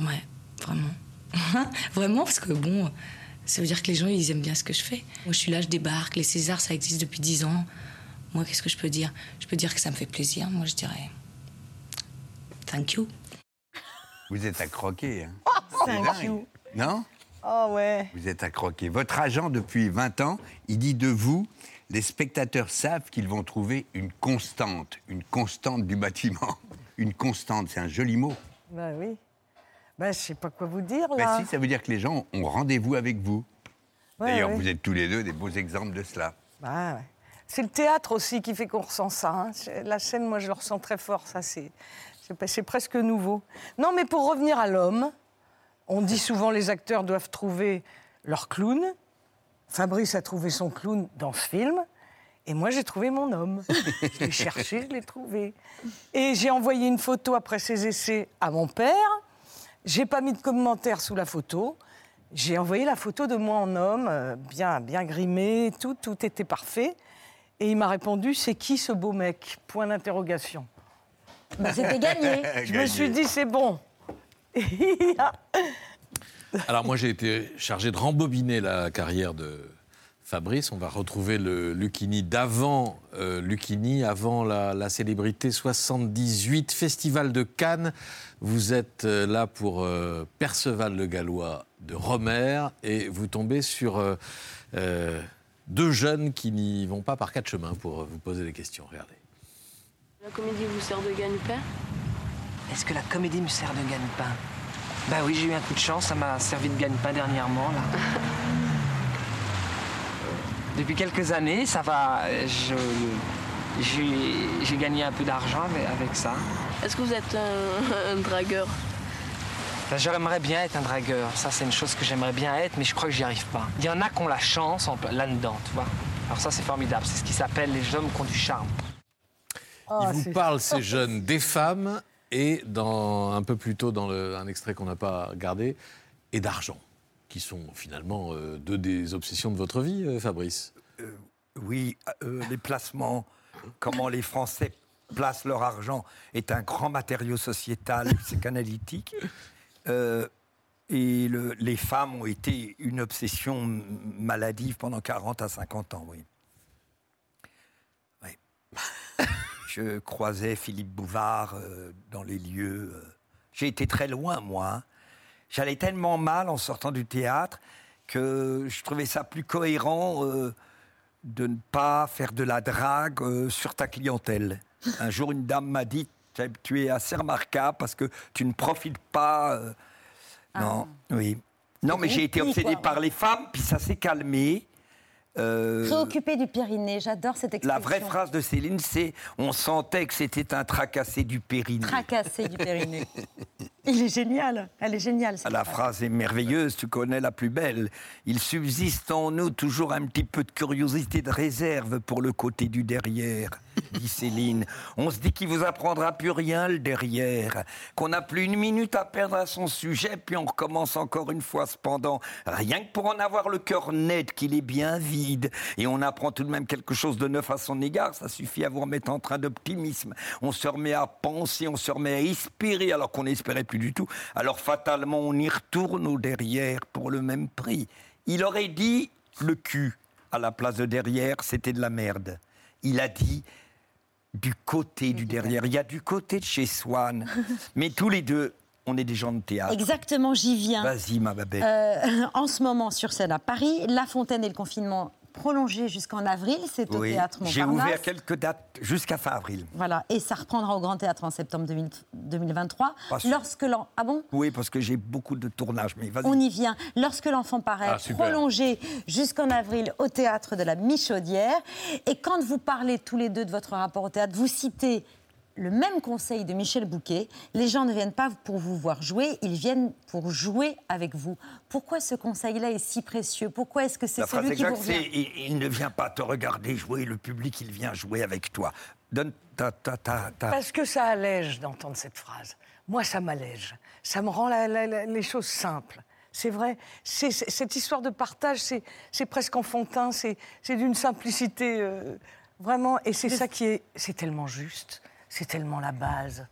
Ouais, vraiment. [laughs] vraiment, parce que bon, ça veut dire que les gens, ils aiment bien ce que je fais. Moi, je suis là, je débarque. Les Césars, ça existe depuis 10 ans. Moi, qu'est-ce que je peux dire? Je peux dire que ça me fait plaisir. Moi, je dirais. Thank you. Vous êtes à croquer. Hein. C'est Thank you. Non? Ah ouais. Vous êtes à croquer. Votre agent, depuis 20 ans, il dit de vous, les spectateurs savent qu'ils vont trouver une constante, une constante du bâtiment. Une constante, c'est un joli mot. Ben oui. Ben, je sais pas quoi vous dire, Ben là. si, ça veut dire que les gens ont rendez-vous avec vous. Ouais, D'ailleurs, ouais. vous êtes tous les deux des beaux exemples de cela. Bah ouais. C'est le théâtre aussi qui fait qu'on ressent ça. hein. La scène, moi, je le ressens très fort. Ça, c'est, c'est, presque nouveau. Non, mais pour revenir à l'homme, on dit souvent les acteurs doivent trouver leur clown. Fabrice a trouvé son clown dans ce film. Et moi, j'ai trouvé mon homme. je l'ai cherché, je l'ai trouvé. Et j'ai envoyé une photo après ces essais à mon père. J'ai pas mis de commentaire sous la photo. J'ai envoyé la photo de moi en homme, euh, bien, bien grimé, tout, tout était parfait. Et il m'a répondu C'est qui ce beau mec? Point d'interrogation. Bah, c'était [laughs] gagné. Je me suis dit C'est bon. [laughs] Alors moi j'ai été chargé de rembobiner la carrière de Fabrice, on va retrouver le Lucchini d'avant euh, Lucchini, avant la, la célébrité 78 Festival de Cannes. Vous êtes euh, là pour euh, Perceval le Gallois de Romer et vous tombez sur euh, euh, deux jeunes qui n'y vont pas par quatre chemins pour vous poser des questions. Regardez. La comédie vous sert de gagne-pain Est-ce que la comédie me sert de gagne-pain Bah oui, j'ai eu un coup de chance, ça m'a servi de gagne-pain dernièrement, là. [laughs] Depuis quelques années, ça va. je- J'ai j'ai gagné un peu d'argent avec, avec ça. Est-ce que vous êtes un, [laughs] un dragueur? Bah, J'aimerais bien être un dragueur, ça c'est une chose que j'aimerais bien être, mais je crois que j'y arrive pas. Il y en a qui ont la chance en- là-dedans, tu vois. Alors ça c'est formidable, c'est ce qui s'appelle les hommes qui ont du charme. Ils vous parlent, ces jeunes, des femmes et, dans, un peu plus tôt dans le- un extrait qu'on n'a pas regardé, et d'argent, qui sont finalement euh, deux des obsessions de votre vie, euh, Fabrice. Oui, euh, les placements, [laughs] comment les Français placent leur argent est un grand matériau sociétal, [laughs] psychanalytique. Euh, et le- les femmes ont été une obsession maladive pendant 40 à 50 ans, oui. Oui. [laughs] Je croisais Philippe Bouvard euh, dans les lieux. J'ai été très loin, moi. J'allais tellement mal en sortant du théâtre que je trouvais ça plus cohérent euh, de ne pas faire de la drague euh, sur ta clientèle. Un jour, une dame m'a dit Tu es assez remarquable parce que tu ne profites pas. euh, Non, oui. Non, mais j'ai été obsédé quoi. par les femmes, puis ça s'est calmé. Préoccupé du Pyrénées, j'adore cette expression. la vraie phrase de Céline, c'est On sentait que c'était un tracassé du Périnée. Tracassé du Pyrénées. [laughs] Il est génial, elle est géniale. cette La phrase. phrase est merveilleuse, tu connais la plus belle. Il subsiste en nous toujours un petit peu de curiosité, de réserve pour le côté du derrière, dit Céline. On se dit qu'il vous apprendra plus rien le derrière, qu'on n'a plus une minute à perdre à son sujet, puis on recommence encore une fois cependant. Rien que pour en avoir le cœur net, qu'il est bien vide, et on apprend tout de même quelque chose de neuf à son égard, ça suffit à vous remettre en train d'optimisme. On se remet à penser, on se remet à espérer alors qu'on n'espérait plus du tout. Alors fatalement, on y retourne au derrière pour le même prix. Il aurait dit le cul à la place de derrière, c'était de la merde. Il a dit du côté du derrière. Il y a du côté de chez Swann. [laughs] Mais tous les deux, on est des gens de théâtre. Exactement, j'y viens. Vas-y, ma babette. Euh, [laughs] en ce moment, sur scène à Paris, La Fontaine et le confinement prolongé jusqu'en avril, c'est au Oui, théâtre J'ai Montparnasse. ouvert quelques dates jusqu'à fin avril. Voilà, et ça reprendra au Grand Théâtre en septembre 2000 2023. Pas sûr. Lorsque l'en... Ah bon? Oui, parce que j'ai beaucoup de tournages, mais vas-y. On y vient. Lorsque l'enfant paraît, Ah, prolongé jusqu'en avril au théâtre de la Michaudière. Et quand vous parlez tous les deux de votre rapport au théâtre, vous citez le même conseil de Michel Bouquet. Les gens ne viennent pas pour vous voir jouer, ils viennent pour jouer avec vous. Pourquoi ce conseil-là est si précieux? Pourquoi est-ce que c'est La phrase celui qui vous revient? il, il ne vient pas te regarder jouer, le public, il vient jouer avec toi. Donne ta. ta, ta, ta- Parce que ça allège d'entendre cette phrase. Moi, ça m'allège. Ça me rend la- la- la- les choses simples. C'est vrai. Cette histoire de partage, c'est presque enfantin. C'est c'est d'une simplicité euh, vraiment. Et c'est ça qui est. C'est tellement juste. C'est tellement la base.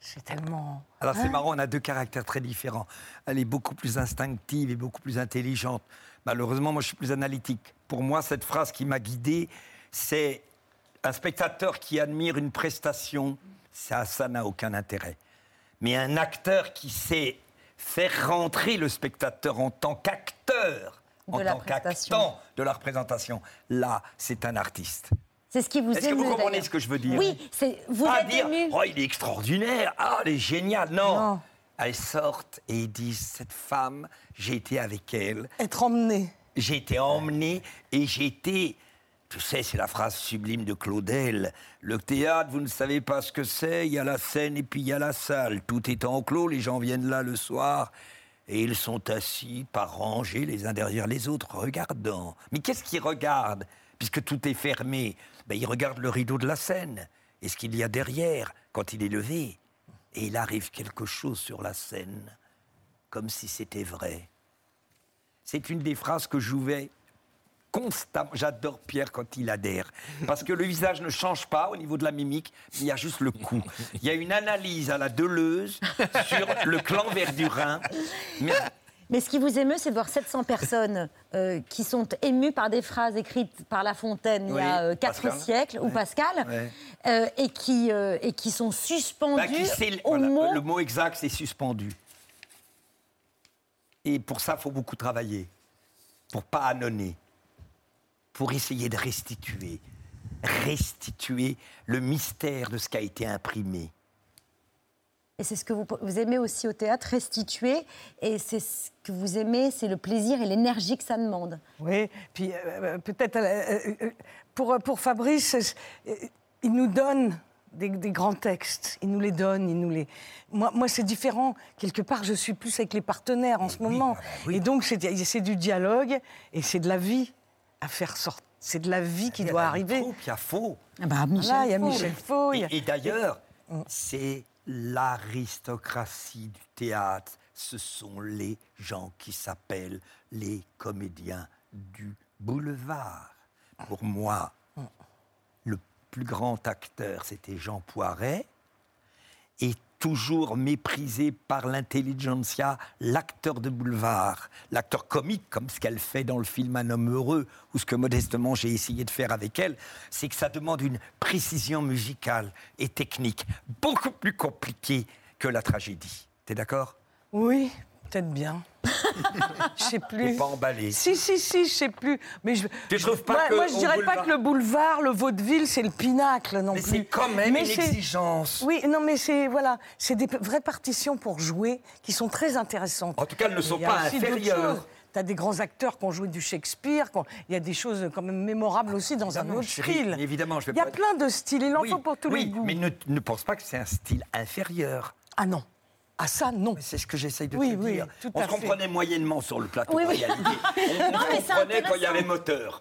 C'est tellement. Alors c'est Hein marrant, on a deux caractères très différents. Elle est beaucoup plus instinctive et beaucoup plus intelligente. Malheureusement, moi je suis plus analytique. Pour moi, cette phrase qui m'a guidé, c'est un spectateur qui admire une prestation, ça, ça n'a aucun intérêt. Mais un acteur qui sait faire rentrer le spectateur en tant qu'acteur, en tant qu'actant de la représentation, là, c'est un artiste. C'est ce qui vous Est-ce que vous comprenez ce que je veux dire Oui, c'est vous Pas êtes dire, ému. oh, il est extraordinaire, ah, elle est géniale. Non. Elles sortent et ils disent, cette femme, j'ai été avec elle. Être emmené. J'ai été emmené et j'ai été... Tu sais, c'est la phrase sublime de Claudel. Le théâtre, vous ne savez pas ce que c'est. Il y a la scène et puis il y a la salle. Tout est enclos, les gens viennent là le soir. Et ils sont assis par rangées, les uns derrière les autres, regardant. Mais qu'est-ce qu'ils regardent? Puisque tout est fermé, ben, ils regardent le rideau de la scène. Et ce qu'il y a derrière, quand il est levé. Et il arrive quelque chose sur la scène, comme si c'était vrai. C'est une des phrases que je constamment. J'adore Pierre quand il adhère. Parce que le visage ne change pas au niveau de la mimique, il y a juste le cou. Il y a une analyse à la Deleuze sur le clan Verdurin. Mais Mais ce qui vous émeut, c'est de voir 700 personnes euh, qui sont émues par des phrases écrites par La Fontaine il y a Oui, 4 Pascal. siècles, ou. Pascal, Ouais. euh, et, qui, euh, et qui sont Bah, suspendues qui c'est- au voilà, mot. Le mot exact, c'est suspendu. Et pour ça, il faut beaucoup travailler. Pour pas annonner. Pour essayer de restituer. Restituer le mystère de ce qui a été imprimé. Et c'est ce que vous, vous aimez aussi au théâtre, restituer. Et c'est ce que vous aimez, c'est le plaisir et l'énergie que ça demande. Oui, puis euh, euh, peut-être euh, pour, pour Fabrice, euh, il nous donne des, des grands textes. Il nous les donne, il nous les. Moi, moi c'est différent. Quelque part, je suis plus avec les partenaires en ce moment. Et donc, c'est c'est du dialogue et c'est de la vie à faire sortir. C'est de la vie qui doit arriver. Il y a Faux. Ah bah, Michel Voilà, il y a Faux. Michel Faux. il y a- Et, et d'ailleurs, c'est l'aristocratie du théâtre. Ce sont les gens qui s'appellent les comédiens du boulevard. Pour moi, le plus grand acteur, c'était Jean Poiret. Et toujours méprisé par l'intelligentsia, l'acteur de boulevard, l'acteur comique, comme ce qu'elle fait dans le film Un homme heureux, ou ce que modestement j'ai essayé de faire avec elle, c'est que ça demande une précision musicale et technique beaucoup plus compliquée que la tragédie. T'es d'accord? Oui, peut-être bien. [laughs] Je sais plus. Pas emballé. Si, si, si, je sais plus. Mais je, Tu trouves pas moi, que moi, je dirais boulevard- pas que le boulevard, le vaudeville, c'est le pinacle non Mais plus. c'est quand même une exigence. Oui, non, mais c'est voilà, c'est des vraies partitions pour jouer qui sont très intéressantes. En tout cas, elles ne sont pas inférieures. choses. T'as des grands acteurs qui ont joué du Shakespeare. Il y a des choses quand même mémorables aussi dans un autre style. mais évidemment, je vais Il y a plein de styles. Il en faut pour tous les goûts. mais ne pense pas que c'est un style inférieur. Ah non. Ah ça, non. C'est ce que j'essaye de Oui, te oui, dire. tout On à se fait. comprenait moyennement sur le plateau. Oui, en oui. réalité. [laughs] On, Non, mais comprenait quand il y avait moteur.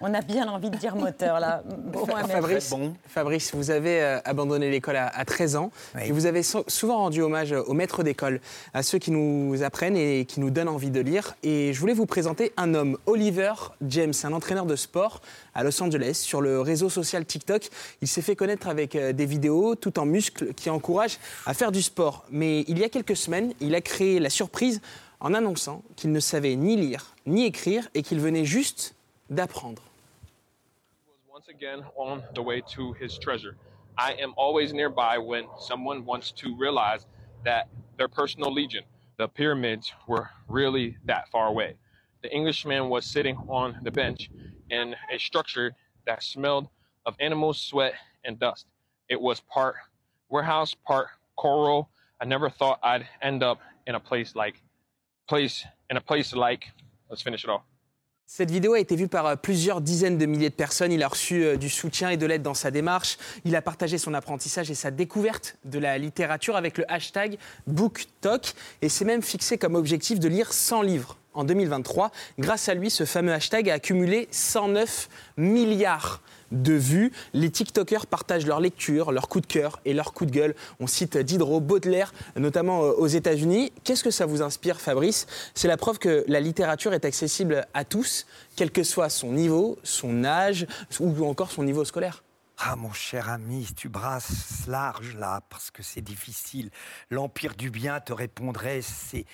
On a bien envie de dire moteur, là. [laughs] Bon, Fabrice, Fabrice, vous avez euh, abandonné l'école à, à 13 ans et vous avez so- souvent rendu hommage aux maîtres d'école, à ceux qui nous apprennent et qui nous donnent envie de lire. Et je voulais vous présenter un homme, Oliver James, un entraîneur de sport à Los Angeles, sur le réseau social TikTok. Il s'est fait connaître avec euh, des vidéos tout en muscles qui encouragent à faire du sport. Mais il y a quelques semaines, il a créé la surprise en annonçant qu'il ne savait ni lire ni écrire et qu'il venait juste d'apprendre. once again on the way to his treasure. I am always nearby when someone wants to realize that their personal legion, the pyramids, were really that far away. The Englishman was sitting on the bench in a structure that smelled of animal sweat and dust. It was part warehouse, part coral. I never thought I'd end up in a place like place in a place like let's finish it off. Cette vidéo a été vue par euh, plusieurs dizaines de milliers de personnes. Il a reçu euh, du soutien et de l'aide dans sa démarche. Il a partagé son apprentissage et sa découverte de la littérature avec le hashtag BookTok et s'est même fixé comme objectif de lire 100 livres en 2023. Grâce à lui, ce fameux hashtag a accumulé 109 milliards de vues. Les TikTokers partagent leurs lectures, leurs coups de cœur et leurs coups de gueule. On cite Diderot, Baudelaire, notamment euh, aux États-Unis. Qu'est-ce que ça vous inspire, Fabrice? C'est la preuve que la littérature est accessible à tous, quel que soit son niveau, son âge ou encore son niveau scolaire. Ah, mon cher ami, tu brasses large là, parce que c'est difficile. L'Empire du bien te répondrait, c'est.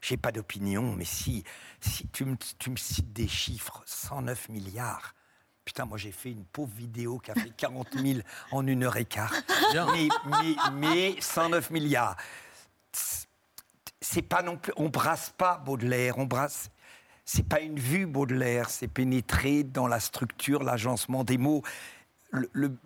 J'ai pas d'opinion, mais si, si tu, me, tu me cites des chiffres, 109 milliards. Putain, moi j'ai fait une pauvre vidéo qui a fait 40 000 en une heure et quart. Bien. Mais, mais, mais 109 milliards. C'est pas non plus. On brasse pas Baudelaire, on brasse. C'est pas une vue Baudelaire, c'est pénétrer dans la structure, l'agencement des mots. Le- le-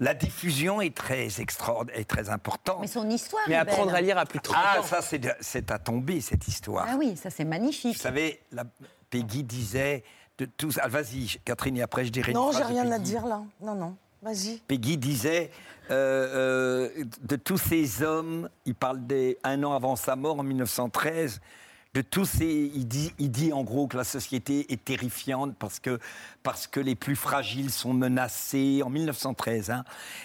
la diffusion est très extraordinaire, est très importante. Mais son histoire Mais est apprendre belle. à lire à plus de 30 Ah, ans. ça c'est à tomber cette histoire. Ah oui, ça c'est magnifique. Vous savez, la, Peggy disait de tous. Ah, vas-y, Catherine, et après je dirai Non, j'ai rien à dire là. Non, non. Vas-y. Peggy disait euh, euh, de tous ces hommes, il parle des un an avant sa mort en 1913. De tous ces, il dit, il dit en gros que la société est terrifiante parce que parce que les plus fragiles sont menacés en 1913. hein.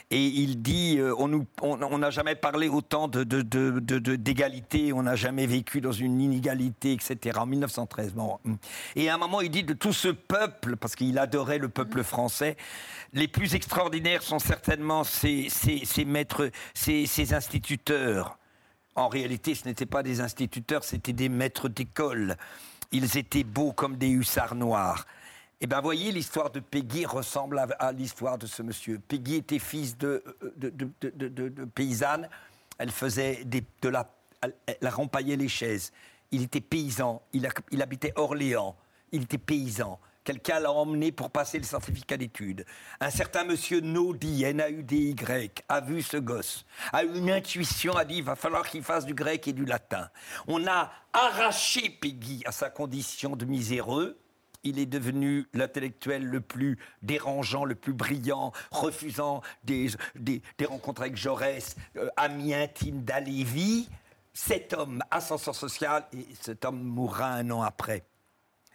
Et il dit euh, on nous on n'a jamais parlé autant de de- de- d'égalité, on n'a jamais vécu dans une inégalité, etc. En 1913. Bon. Et à un moment, il dit de tout ce peuple, parce qu'il adorait le peuple français, les plus extraordinaires sont certainement ces, ces, ces maîtres, ces, ces instituteurs. En réalité, ce n'étaient pas des instituteurs, c'était des maîtres d'école. Ils étaient beaux comme des hussards noirs. Eh bien, voyez, l'histoire de Peggy ressemble à, l'histoire de ce monsieur. Peggy était fils de, paysanne. Elle faisait de la... Elle, les chaises. Il était paysan. Il habitait Orléans. Il était paysan. Quelqu'un l'a emmené pour passer le certificat d'études. Un certain monsieur Naudy, N-A-U-D-Y, a vu ce gosse, a eu une intuition, a dit il va falloir qu'il fasse du grec et du latin. On a arraché Peggy à sa condition de miséreux. Il est devenu l'intellectuel le plus dérangeant, le plus brillant, refusant des, des- des rencontres avec Jaurès, euh, ami intime d'Alévi. Cet homme, ascenseur social, et cet homme mourra un an après.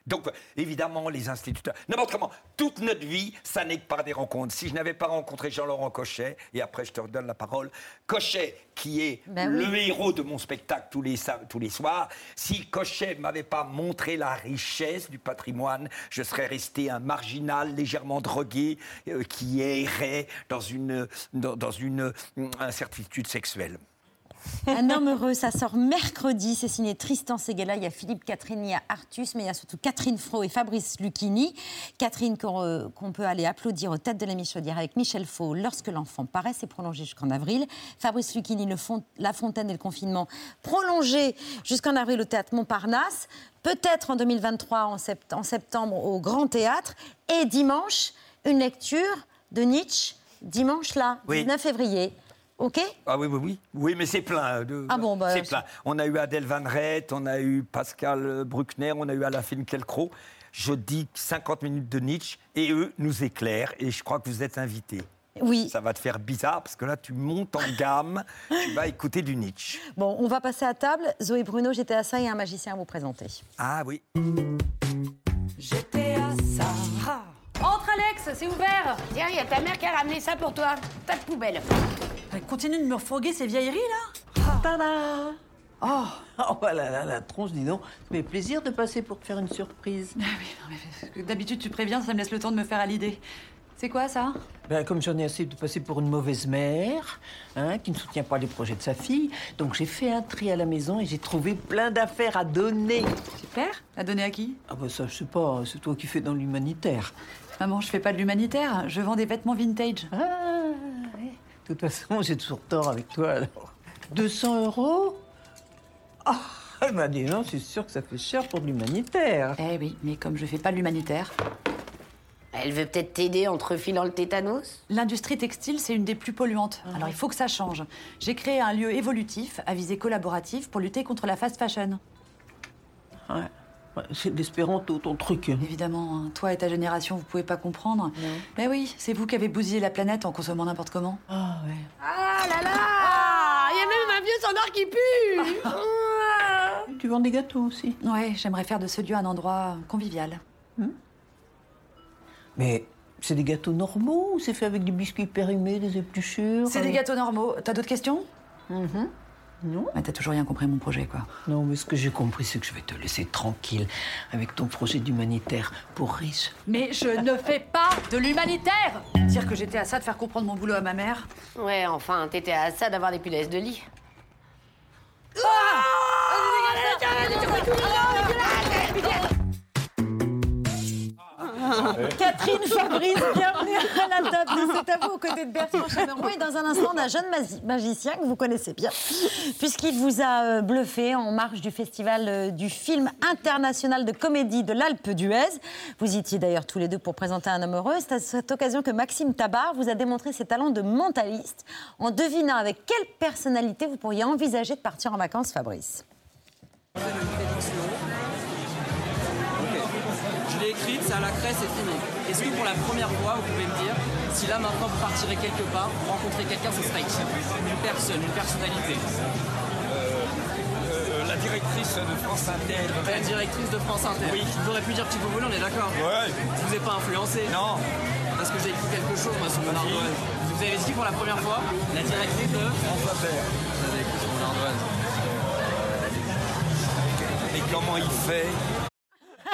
Donc, évidemment, les instituteurs, n'importe comment, toute notre vie, ça n'est que par des rencontres. Si je n'avais pas rencontré Jean-Laurent Cochet, et après je te redonne la parole, Cochet, qui est Ben le oui. héros de mon spectacle tous les, sa- tous les soirs, si Cochet m'avait pas montré la richesse du patrimoine, je serais resté un marginal légèrement drogué euh, qui errait dans une, dans, dans une euh, incertitude sexuelle. Un homme heureux, ça sort mercredi. C'est signé Tristan Seguela. Il y a Philippe Catherine, il y a Artus, mais il y a surtout Catherine Fro et Fabrice Lucchini. Catherine, qu'on euh, peut aller applaudir aux têtes de l'émission d'hier avec Michel Faux lorsque l'enfant paraît. C'est prolongé jusqu'en avril. Fabrice Lucchini, le La Fontaine et le confinement, prolongé jusqu'en avril au théâtre Montparnasse. Peut-être en 2023, en, sept- en septembre, au Grand Théâtre. Et dimanche, une lecture de Nietzsche. Dimanche, là, Oui. 19 février. OK Ah oui, oui, oui. Oui, mais c'est plein. De... Ah bon, bah, c'est c'est- plein. On a eu Adèle Van Rett, on a eu Pascal euh, Bruckner, on a eu Alain Finkielkraut. Je dis 50 minutes de Nietzsche et eux nous éclairent et je crois que vous êtes invités. Oui. Ça va te faire bizarre parce que là, tu montes en gamme, [laughs] tu vas écouter du Nietzsche. Bon, on va passer à table. Zoé Bruno, j'étais à ça et un magicien à vous présenter. Ah oui. J'étais à ça. Entre Alex, c'est ouvert Tiens, il y a ta mère qui a ramené ça pour toi. Pas de poubelle. Continue de me refourguer ces vieilleries là Tada Oh, oh là là, la tronche, dis donc. Ça fait plaisir de passer pour te faire une surprise. D'habitude, tu préviens, ça me laisse le temps de me faire à l'idée. C'est quoi ça? Ben, comme j'en ai assez de passer pour une mauvaise mère, hein, qui ne soutient pas les projets de sa fille, donc j'ai fait un tri à la maison et j'ai trouvé plein d'affaires à donner. Super À donner à qui? Ah ben ça, je sais pas, c'est toi qui fais dans l'humanitaire. Maman, je fais pas de l'humanitaire, je vends des vêtements vintage. Ah, ouais. De toute façon, j'ai toujours tort avec toi, alors. 200 euros Ah, elle m'a dit non, c'est sûr que ça fait cher pour de l'humanitaire. Eh oui, mais comme je fais pas de l'humanitaire. Elle veut peut-être t'aider en te refilant le tétanos? L'industrie textile, c'est une des plus polluantes. Alors il faut que ça change. J'ai créé un lieu évolutif à visée collaborative pour lutter contre la fast fashion. Ouais. C'est l'espéranto, ton truc. Évidemment, hein, toi et ta génération, vous pouvez pas comprendre. Mais oui, c'est vous qui avez bousillé la planète en consommant n'importe comment. Ah ouais. Ah là là Il y a même un vieux standard qui pue Ah. [laughs] Tu vends des gâteaux aussi Ouais, j'aimerais faire de ce lieu un endroit convivial. Mais c'est des gâteaux normaux ou c'est fait avec des biscuits périmés, des épluchures C'est des euh, gâteaux normaux. T'as d'autres questions? Non. Mais t'as toujours rien compris à mon projet, quoi. Non, mais ce que j'ai compris, c'est que je vais te laisser tranquille avec ton projet d'humanitaire pour riches. Mais je ne fais pas de l'humanitaire Dire que j'étais à ça de faire comprendre mon boulot à ma mère. Ouais, enfin, t'étais à ça d'avoir des punaises de lit. [laughs] Catherine Fabrice, bienvenue à la table de vous aux côtés de Bertrand Chameroy. Et dans un instant, on a un jeune magi- magicien que vous connaissez bien, puisqu'il vous a euh, bluffé en marge du festival euh, du film international de comédie de l'Alpe d'Huez. Vous étiez d'ailleurs tous les deux pour présenter un homme heureux. C'est à cette occasion que Maxime Tabar vous a démontré ses talents de mentaliste en devinant avec quelle personnalité vous pourriez envisager de partir en vacances, Fabrice? Écrite, c'est à la craie, c'est fini. Est-ce que pour la première fois, vous pouvez me dire si là maintenant vous partirez quelque part, vous rencontrez quelqu'un, ce serait qui Une personne, une personnalité. Euh, la directrice de France Inter. La directrice de France Inter. Oui. Vous aurez pu dire qui vous voulez, on est d'accord Ouais. Je vous ai pas influencé Non. Parce que j'ai écrit quelque chose, moi, sur mon ardoise. Vous avez dit pour la première fois la directrice de François Père. Vous avez écrit sur mon ardoise. Mais comment il fait?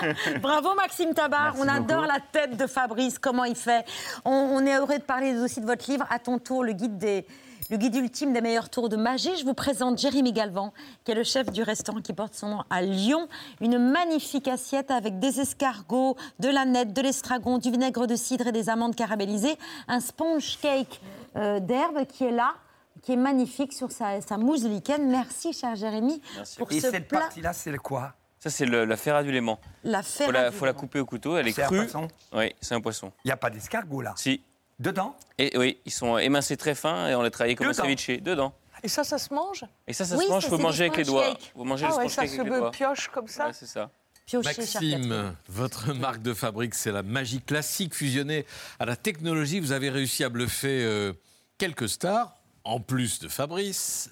[laughs] Bravo Maxime Tabar, on adore la tête de Fabrice, comment il fait. On, on est heureux de parler aussi de votre livre, à ton tour, le guide des, le guide ultime des meilleurs tours de magie. Je vous présente Jérémy Galvan, qui est le chef du restaurant qui porte son nom à Lyon. Une magnifique assiette avec des escargots, de la nette, de l'estragon, du vinaigre de cidre et des amandes caramélisées. Un sponge cake euh, d'herbe qui est là qui est magnifique sur sa, sa mousse de lichen. Merci, cher Jérémy, pour Et ce cette plat. partie-là, c'est le quoi? Ça, c'est le- la ferra du léman. La faut ferra la, du faut la couper au couteau, elle est, C'est un crue. poisson Oui, c'est un poisson. Il n'y a pas d'escargot là Si. Dedans Et oui, ils sont émincés très fins et on les travaille comme Dedans. un ceviche. Dedans. Et ça, ça se mange Et ça, ça se mange, faut manger avec les doigts. Vous mangez ah le ouais, ça se les doigts. pioche comme ça Ouais, c'est ça. Maxime, votre marque de fabrique, c'est la magie classique fusionnée à la technologie. Vous avez réussi à bluffer euh, quelques stars, en plus de Fabrice.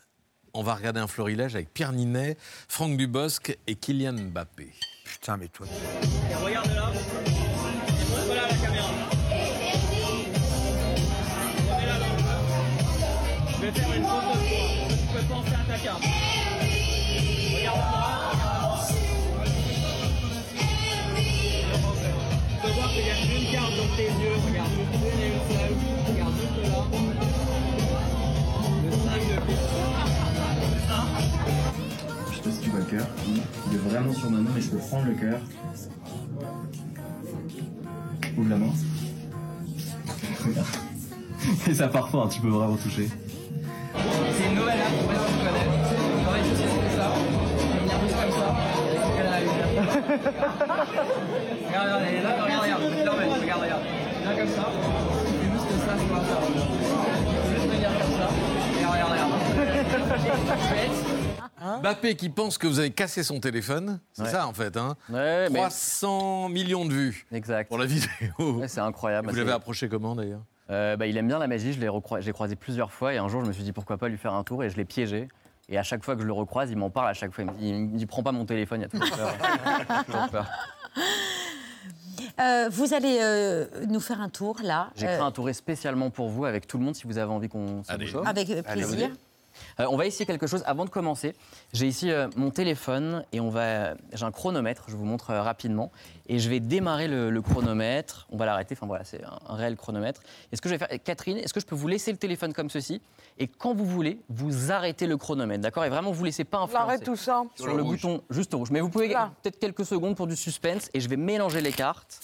On va regarder un florilège avec Pierre Ninet, Franck Dubosc et Kylian Mbappé. Putain, mais toi. Regarde là. Voilà la caméra. Je vais faire une photo de toi. Tu peux penser à ta carte. Regarde-moi. Tu peux voir qu'il y a une carte dans tes yeux. Sais pas si tu vois le cœur. Il est vraiment sur ma main, mais je peux prendre le cœur. Ouvre la main. Regarde. [laughs] Et ça part fort, tu peux vraiment toucher. C'est une nouvelle pour tu connais. Ça. Comme ça. Et. Regarde, regarde, regarde, regarde. Regarde, regarde. Là comme ça. Juste ça, vois ça. Juste venir comme ça. Regarde, regarde, regarde. Chouette. Mbappé qui pense que vous avez cassé son téléphone, c'est Ouais. ça en fait. Hein Ouais, mais- 300 millions de vues Exact. pour la vidéo. Ouais, c'est incroyable. Vous l'avez approché comment d'ailleurs? Euh, bah, il aime bien la magie, je l'ai croisé plusieurs fois et un jour je me suis dit pourquoi pas lui faire un tour et je l'ai piégé. Et à chaque fois que je le recroise, il m'en parle à chaque fois. Il me dit, il me dit prends pas mon téléphone, il y a toujours peur. [laughs] Toujours peur. Euh, vous allez euh, nous faire un tour là. J'ai Euh, créé un tour spécialement pour vous, avec tout le monde, si vous avez envie qu'on se. Avec, Allez, plaisir. Euh, on va essayer quelque chose avant de commencer. J'ai ici euh, mon téléphone et on va. J'ai un chronomètre. Je vous montre euh, rapidement et je vais démarrer le, le chronomètre. On va l'arrêter. Enfin voilà, c'est un, un réel chronomètre. Et ce que je vais faire, Catherine, est-ce que je peux vous laisser le téléphone comme ceci? Et quand vous voulez, vous arrêtez le chronomètre, d'accord? Et vraiment vous laissez pas influencer. L'arrêt tout ça. Sur le bouton juste rouge. Mais vous pouvez peut-être quelques secondes pour du suspense et je vais mélanger les cartes.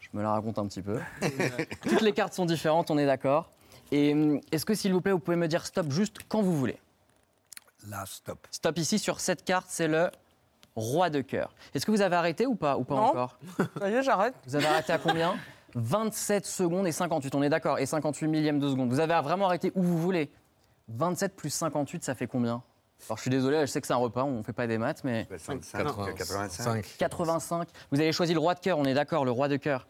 Je me la raconte un petit peu. [laughs] Toutes les cartes sont différentes, on est d'accord. Et hum, est-ce que s'il vous plaît, vous pouvez me dire stop juste quand vous voulez? Là, stop. Stop ici sur cette carte, c'est le roi de cœur. Est-ce que vous avez arrêté ou pas ou pas Non. encore? [laughs] Ça y est, j'arrête. Vous avez arrêté à combien? 27 secondes et 58, on est d'accord, et 58 millièmes de seconde. Vous avez vraiment arrêté où vous voulez? 27 plus 58, ça fait combien? Alors je suis désolé, je sais que c'est un repas, on ne fait pas des maths, mais... 85, 85. 85. Vous avez choisi le roi de cœur, on est d'accord, le roi de cœur.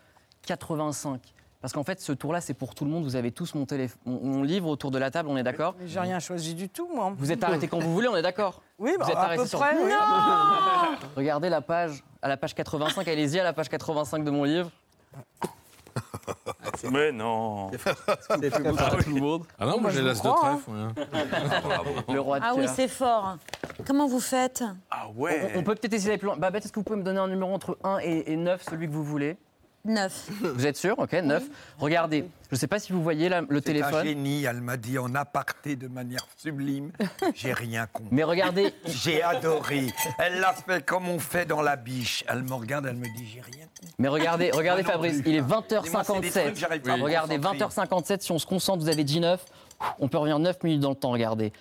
85. Parce qu'en fait, ce tour-là, c'est pour tout le monde. Vous avez tous mon, télé... mon, livre autour de la table, on est d'accord J'ai rien choisi du tout, moi. Vous êtes arrêté quand vous voulez, on est d'accord Oui, bah, Vous êtes à arrêté peu sur- près. oui. [laughs] Regardez la page, à la page 85, allez-y à la page 85 de mon livre. [laughs] Mais non. C'est tout pour tout le monde. Ah non, moi j'ai l'as de trèfle. hein. [laughs] Le roi de Ah oui, c'est fort. Comment vous faites? Ah On, on peut peut-être essayer d'aller plus loin. Babette, est-ce que vous pouvez me donner un numéro entre 1 et, et 9, celui que vous voulez 9. [laughs] Vous êtes sûr? Ok, 9. Regardez, je ne sais pas si vous voyez là, le C'est un téléphone. génie, elle m'a dit en aparté de manière sublime. [laughs] J'ai rien compris. Mais regardez. J'ai adoré. Elle l'a fait comme on fait dans la biche. Elle me regarde, elle me dit j'ai rien compris. Mais regardez, regardez non Fabrice, plus. il est Et moi, c'est des trucs, 20h57. j'arrive pas à me Regardez, concentrer. 20h57, si on se concentre, vous avez dit 9. On peut revenir 9 minutes dans le temps, regardez.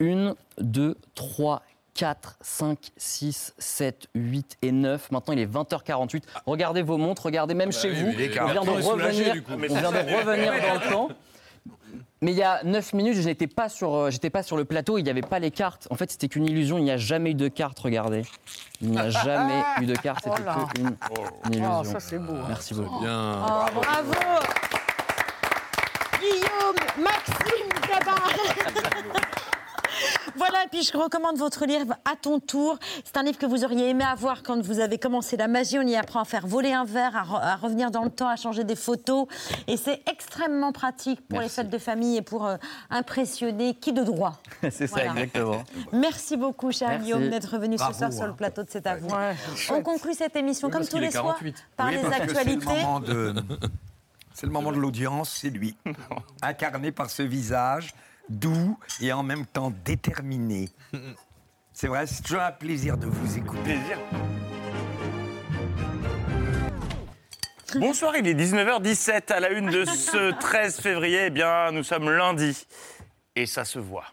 1, 2, 3, 4, 5, 6, 7, 8 et 9. Maintenant, il est 20h48. Regardez vos montres, regardez même Ah bah chez oui, vous. on vient de revenir, on Mais vient de revenir dans le temps. Mais il y a 9 minutes, je n'étais pas sur, euh, j'étais pas sur le plateau, il n'y avait pas les cartes. En fait, c'était qu'une illusion, il n'y a jamais eu de cartes, regardez. Il n'y a jamais eu de cartes, c'était Oh une illusion. Oh, ça, c'est beau. Merci beaucoup. Bien. Oh, bravo Guillaume, Maxime, Gabar [laughs] Voilà, et puis je recommande votre livre À ton tour. C'est un livre que vous auriez aimé avoir quand vous avez commencé la magie. On y apprend à faire voler un verre, à, re- à revenir dans le temps, à changer des photos. Et c'est extrêmement pratique pour les fêtes de famille et pour euh, impressionner qui de droit. [laughs] C'est ça, Voilà. exactement. Merci beaucoup, cher Merci. Guillaume, d'être venu Bravo, ce soir sur hein. le plateau de C'est à vous. Ouais, On conclut cette émission Oui, comme tous les soirs 48. par Oui, les actualités. [laughs] C'est le moment de l'audience, c'est lui. Incarné par ce visage doux et en même temps déterminé. C'est vrai, c'est toujours un plaisir de vous écouter. Plaisir. Bonsoir, il est 19h17 à la une de ce [laughs] 13 février. Eh bien, nous sommes lundi et ça se voit.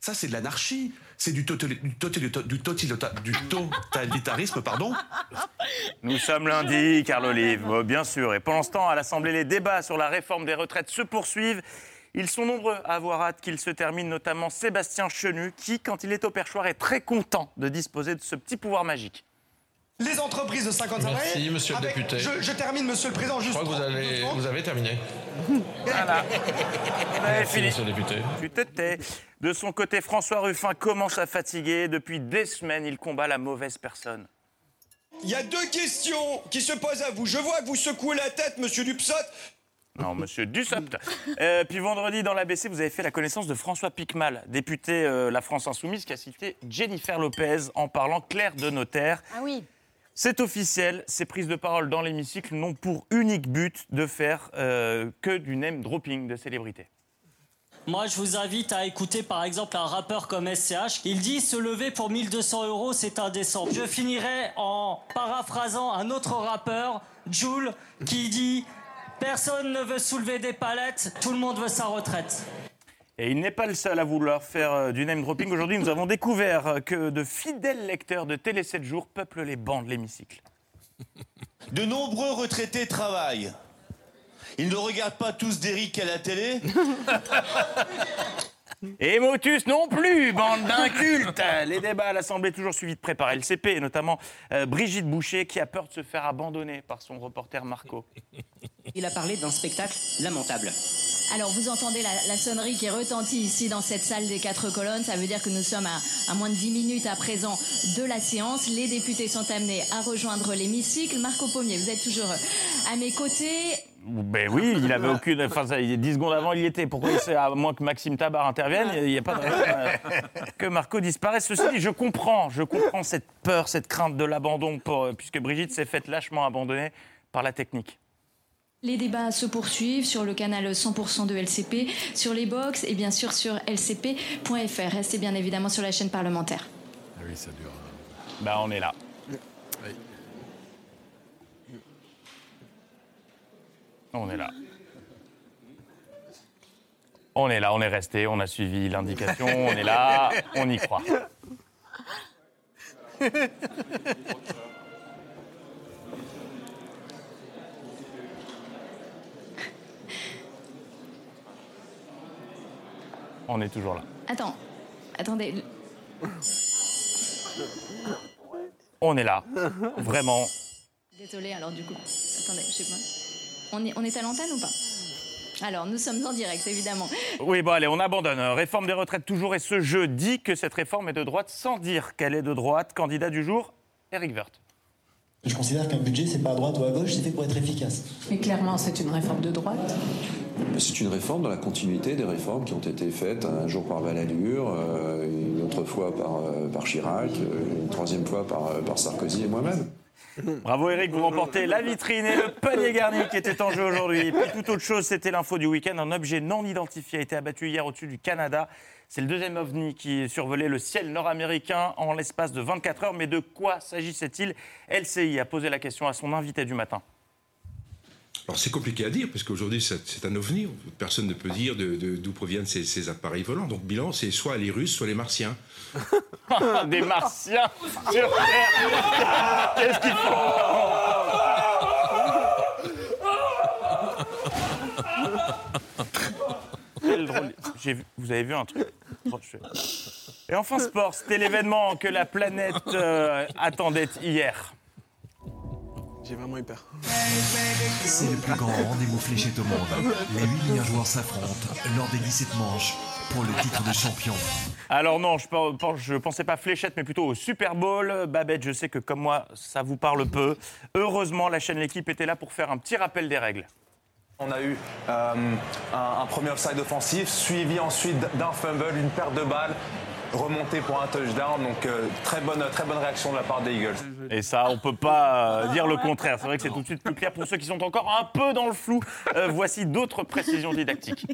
Ça, c'est de l'anarchie. C'est du, totali- du, totali- du, totali- du totalitarisme, pardon. Nous sommes lundi, Carl Olive, bien sûr. Et pendant ce temps, à l'Assemblée, les débats sur la réforme des retraites se poursuivent. Ils sont nombreux à avoir hâte qu'il se termine, notamment Sébastien Chenu, qui, quand il est au perchoir, est très content de disposer de ce petit pouvoir magique. Les entreprises de 50 salariés. Merci, monsieur le député. Je, je termine, monsieur le président, Je juste. crois que vous avez, vous avez terminé. Voilà. [laughs] Vous avez Merci, fini. monsieur le député. Tu te tais. De son côté, François Ruffin commence à fatiguer. Depuis des semaines, il combat la mauvaise personne. Il y a deux questions qui se posent à vous. Je vois que vous secouez la tête, monsieur Dupsot. Non, monsieur Dussopt. Euh, puis vendredi, dans l'ABC, vous avez fait la connaissance de François Picmal, député euh, La France Insoumise, qui a cité Jennifer Lopez en parlant clair de notaire. Ah oui. C'est officiel, ces prises de parole dans l'hémicycle n'ont pour unique but de faire euh, que du name dropping de célébrités. Moi, je vous invite à écouter par exemple un rappeur comme SCH. Il dit se lever pour 1200 euros, c'est indécent. Je finirai en paraphrasant un autre rappeur, Joule, qui dit Personne ne veut soulever des palettes, tout le monde veut sa retraite. Et il n'est pas le seul à vouloir faire euh, du name dropping. Aujourd'hui, nous avons découvert euh, que de fidèles lecteurs de Télé 7 jours peuplent les bancs de l'hémicycle. De nombreux retraités travaillent. Ils ne regardent pas tous d'Eric à la télé. [laughs] Et Motus non plus, bande d'incultes Les débats à l'Assemblée toujours suivis de près par LCP, et notamment euh, Brigitte Boucher, qui a peur de se faire abandonner par son reporter Marco. Il a parlé d'un spectacle lamentable. Alors vous entendez la, sonnerie qui retentit ici dans cette salle des quatre colonnes. Ça veut dire que nous sommes à, moins de 10 minutes à présent de la séance. Les députés sont amenés à rejoindre l'hémicycle. Marco Pommier, vous êtes toujours à mes côtés. Ben oui, il avait aucune. Enfin, ça, il y a 10 secondes avant, il y était. Pourquoi il à moins que Maxime Tabar intervienne, il n'y a pas de raison euh, que Marco disparaisse. Ceci dit, je comprends, je comprends cette peur, cette crainte de l'abandon, euh, puisque Brigitte s'est faite lâchement abandonner par la technique. Les débats se poursuivent sur le canal 100% de LCP, sur les box et bien sûr sur lcp.fr. Restez bien évidemment sur la chaîne parlementaire. Ah oui, ça dure. Ben, on est là. On est là. On est là, on est resté, on a suivi l'indication, on est là, on y croit. [laughs] On est toujours là. Attends, attendez. On est là. Vraiment. Désolée alors du coup. Attendez, je sais pas. On est, on est à l'antenne ou pas? Alors nous sommes en direct évidemment. Oui, bon, allez, on abandonne. Réforme des retraites toujours. Et ce jeu dit que cette réforme est de droite sans dire qu'elle est de droite. Candidat du jour, Eric Woerth. Je considère qu'un budget, c'est pas à droite ou à gauche, c'est fait pour être efficace. Mais clairement, c'est une réforme de droite. C'est une réforme dans la continuité des réformes qui ont été faites un jour par Balladur, euh, une autre fois par, euh, par Chirac, euh, une troisième fois par, par Sarkozy et moi-même. Bravo Eric, vous remportez la vitrine et le panier garni qui était en jeu aujourd'hui. Et puis toute autre chose, c'était l'info du week-end. Un objet non identifié a été abattu hier au-dessus du Canada. C'est le deuxième ovni qui survolait le ciel nord-américain en l'espace de 24 heures. Mais de quoi s'agissait-il? LCI a posé la question à son invité du matin. Alors c'est compliqué à dire, parce qu'aujourd'hui c'est un ovni, personne ne peut dire de- de- d'où proviennent ces, ces appareils volants. Donc bilan, c'est soit les Russes, soit les Martiens. [laughs] Des martiens sur Terre Qu'est-ce qu'ils font? Drôle. J'ai vu- Vous avez vu un truc Et enfin sport, c'était l'événement que la planète euh, attendait hier. J'ai vraiment eu peur. C'est le plus grand rendez-vous fléchette au monde. Les 8 meilleurs joueurs s'affrontent lors des 17 manches pour le titre de champion. Alors non, je ne pensais pas fléchette, mais plutôt au Super Bowl. Babette, je sais que comme moi, ça vous parle peu. Heureusement, la chaîne L'équipe était là pour faire un petit rappel des règles. On a eu euh, un, premier offside offensif, suivi ensuite d'un fumble, une perte de balle. Remonter pour un touchdown. Donc euh, très, bonne, très bonne réaction de la part des Eagles. Et ça, on peut pas euh, dire le contraire. C'est vrai que c'est tout de suite plus clair pour ceux qui sont encore un peu dans le flou. Euh, voici d'autres précisions didactiques.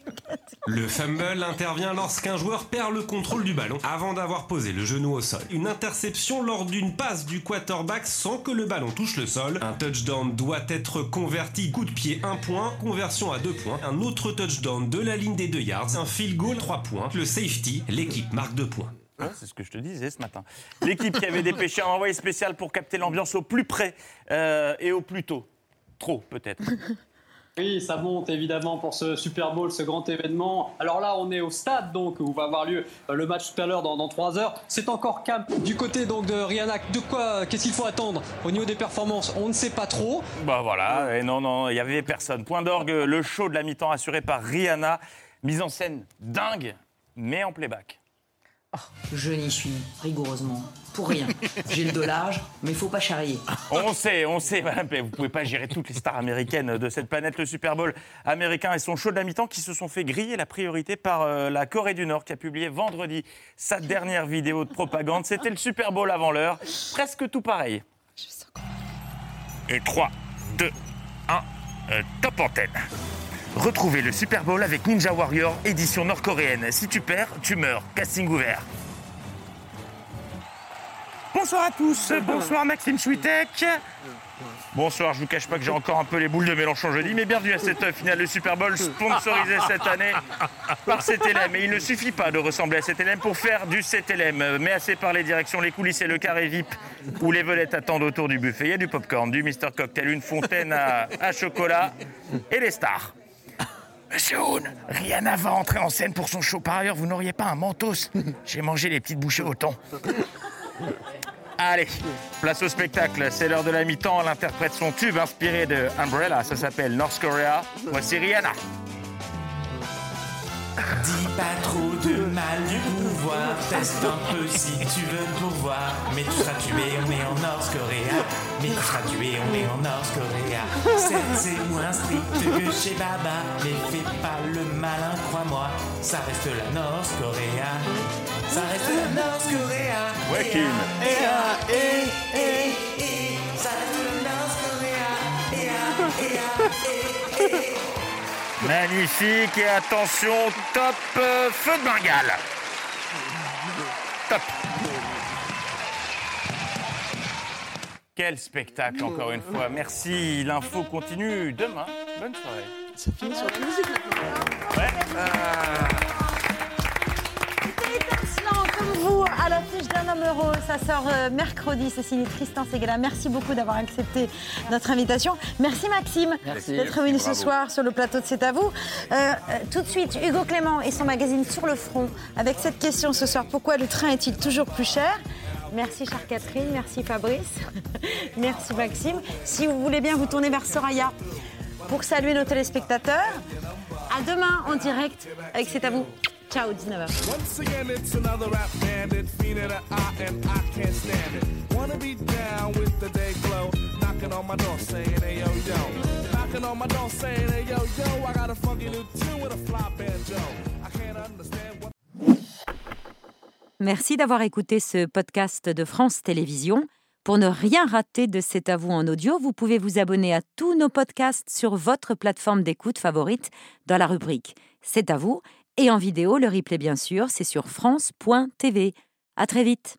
Le fumble intervient lorsqu'un joueur perd le contrôle du ballon avant d'avoir posé le genou au sol. Une interception lors d'une passe du quarterback sans que le ballon touche le sol. Un touchdown doit être converti coup de pied 1 point, conversion à 2 points. Un autre touchdown de la ligne des 2 yards, un field goal 3 points. Le safety, l'équipe marque 2 points. Ouais, c'est ce que je te disais ce matin. L'équipe qui avait dépêché un envoyé spécial pour capter l'ambiance au plus près euh, et au plus tôt. Trop, peut-être. [laughs] Oui, ça monte évidemment pour ce Super Bowl, ce grand événement. Alors là, on est au stade donc où va avoir lieu euh, le match tout à l'heure dans, dans 3 heures. C'est encore calme du côté donc de Rihanna. De quoi Qu'est-ce qu'il faut attendre au niveau des performances? On ne sait pas trop. Bah voilà, et non, non, il y avait personne. Point d'orgue, le show de la mi-temps assuré par Rihanna. Mise en scène dingue, mais en playback. Je n'y suis rigoureusement pour rien. J'ai le dolage, mais il faut pas charrier. On sait, on sait, madame, mais vous pouvez pas gérer toutes les stars américaines de cette planète. Le Super Bowl américain et son show de la mi-temps qui se sont fait griller la priorité par euh, la Corée du Nord qui a publié vendredi sa dernière vidéo de propagande. C'était le Super Bowl avant l'heure. Presque tout pareil. Et 3, 2, 1, euh, top antenne. Retrouvez le Super Bowl avec Ninja Warrior édition nord-coréenne. Si tu perds, tu meurs. Casting ouvert. Bonsoir à tous, bonsoir Maxime Chouitek. Bonsoir, je vous cache pas que j'ai encore un peu les boules de Mélenchon jeudi, mais bienvenue à cette finale de Super Bowl sponsorisée cette année par CTLM. Et il ne suffit pas de ressembler à CTLM pour faire du CTLM. Mais assez par les directions, les coulisses et le carré VIP où les vedettes attendent autour du buffet. Il y a du popcorn, du Mister Cocktail, une fontaine à chocolat et les stars. Monsieur Hoon, Rihanna va entrer en scène pour son show. Par ailleurs, vous n'auriez pas un mentos? J'ai mangé les petites bouchées au thon. Allez, place au spectacle. C'est l'heure de la mi-temps. Elle interprète son tube inspiré de Umbrella. Ça s'appelle North Korea. Voici Rihanna. Teste un peu si tu veux pouvoir. Mais tu seras tué, on est en North Korea. Mais tu seras tué, on est en North Korea. Certes, c'est moins strict que chez Baba, mais fais pas le malin, crois-moi. Ça reste la North Korea. Ça reste la North Korea. Ouais, Kim. Et ah, et, et, et. Ça reste la North Korea. Et ah, et ah, et, et. Magnifique et attention, top euh, feu de Bengale. Top. Quel spectacle encore une fois. Merci. L'info continue demain. Bonne soirée. Ça finit sur la musique Ouais. C'était étincelant comme vous à l'affiche d'un homme heureux. Ça sort euh, mercredi. Signé Tristan Segala. Merci beaucoup d'avoir accepté notre invitation. Merci Maxime d'être venu ce soir sur le plateau de C'est à vous. Euh, euh, tout de suite, Hugo Clément et son magazine Sur le front avec cette question ce soir. Pourquoi le train est-il toujours plus cher? Merci chère Catherine, merci Fabrice, [laughs] merci Maxime. Si vous voulez bien vous tourner vers Soraya pour saluer nos téléspectateurs. À demain en direct avec C'est à vous. Ciao, 19h. Once again, it's another rap bandit, fiend in the eye, and I can't stand it. Wanna be down with the day glow, knocking on my door saying, hey yo yo. Knocking on my door saying, hey yo yo, I got a funky new tune with a fly banjo. I can't understand what. Merci d'avoir écouté ce podcast de France Télévisions. Pour ne rien rater de C'est à vous en audio, vous pouvez vous abonner à tous nos podcasts sur votre plateforme d'écoute favorite dans la rubrique C'est à vous et en vidéo, le replay bien sûr, c'est sur France.tv. À très vite.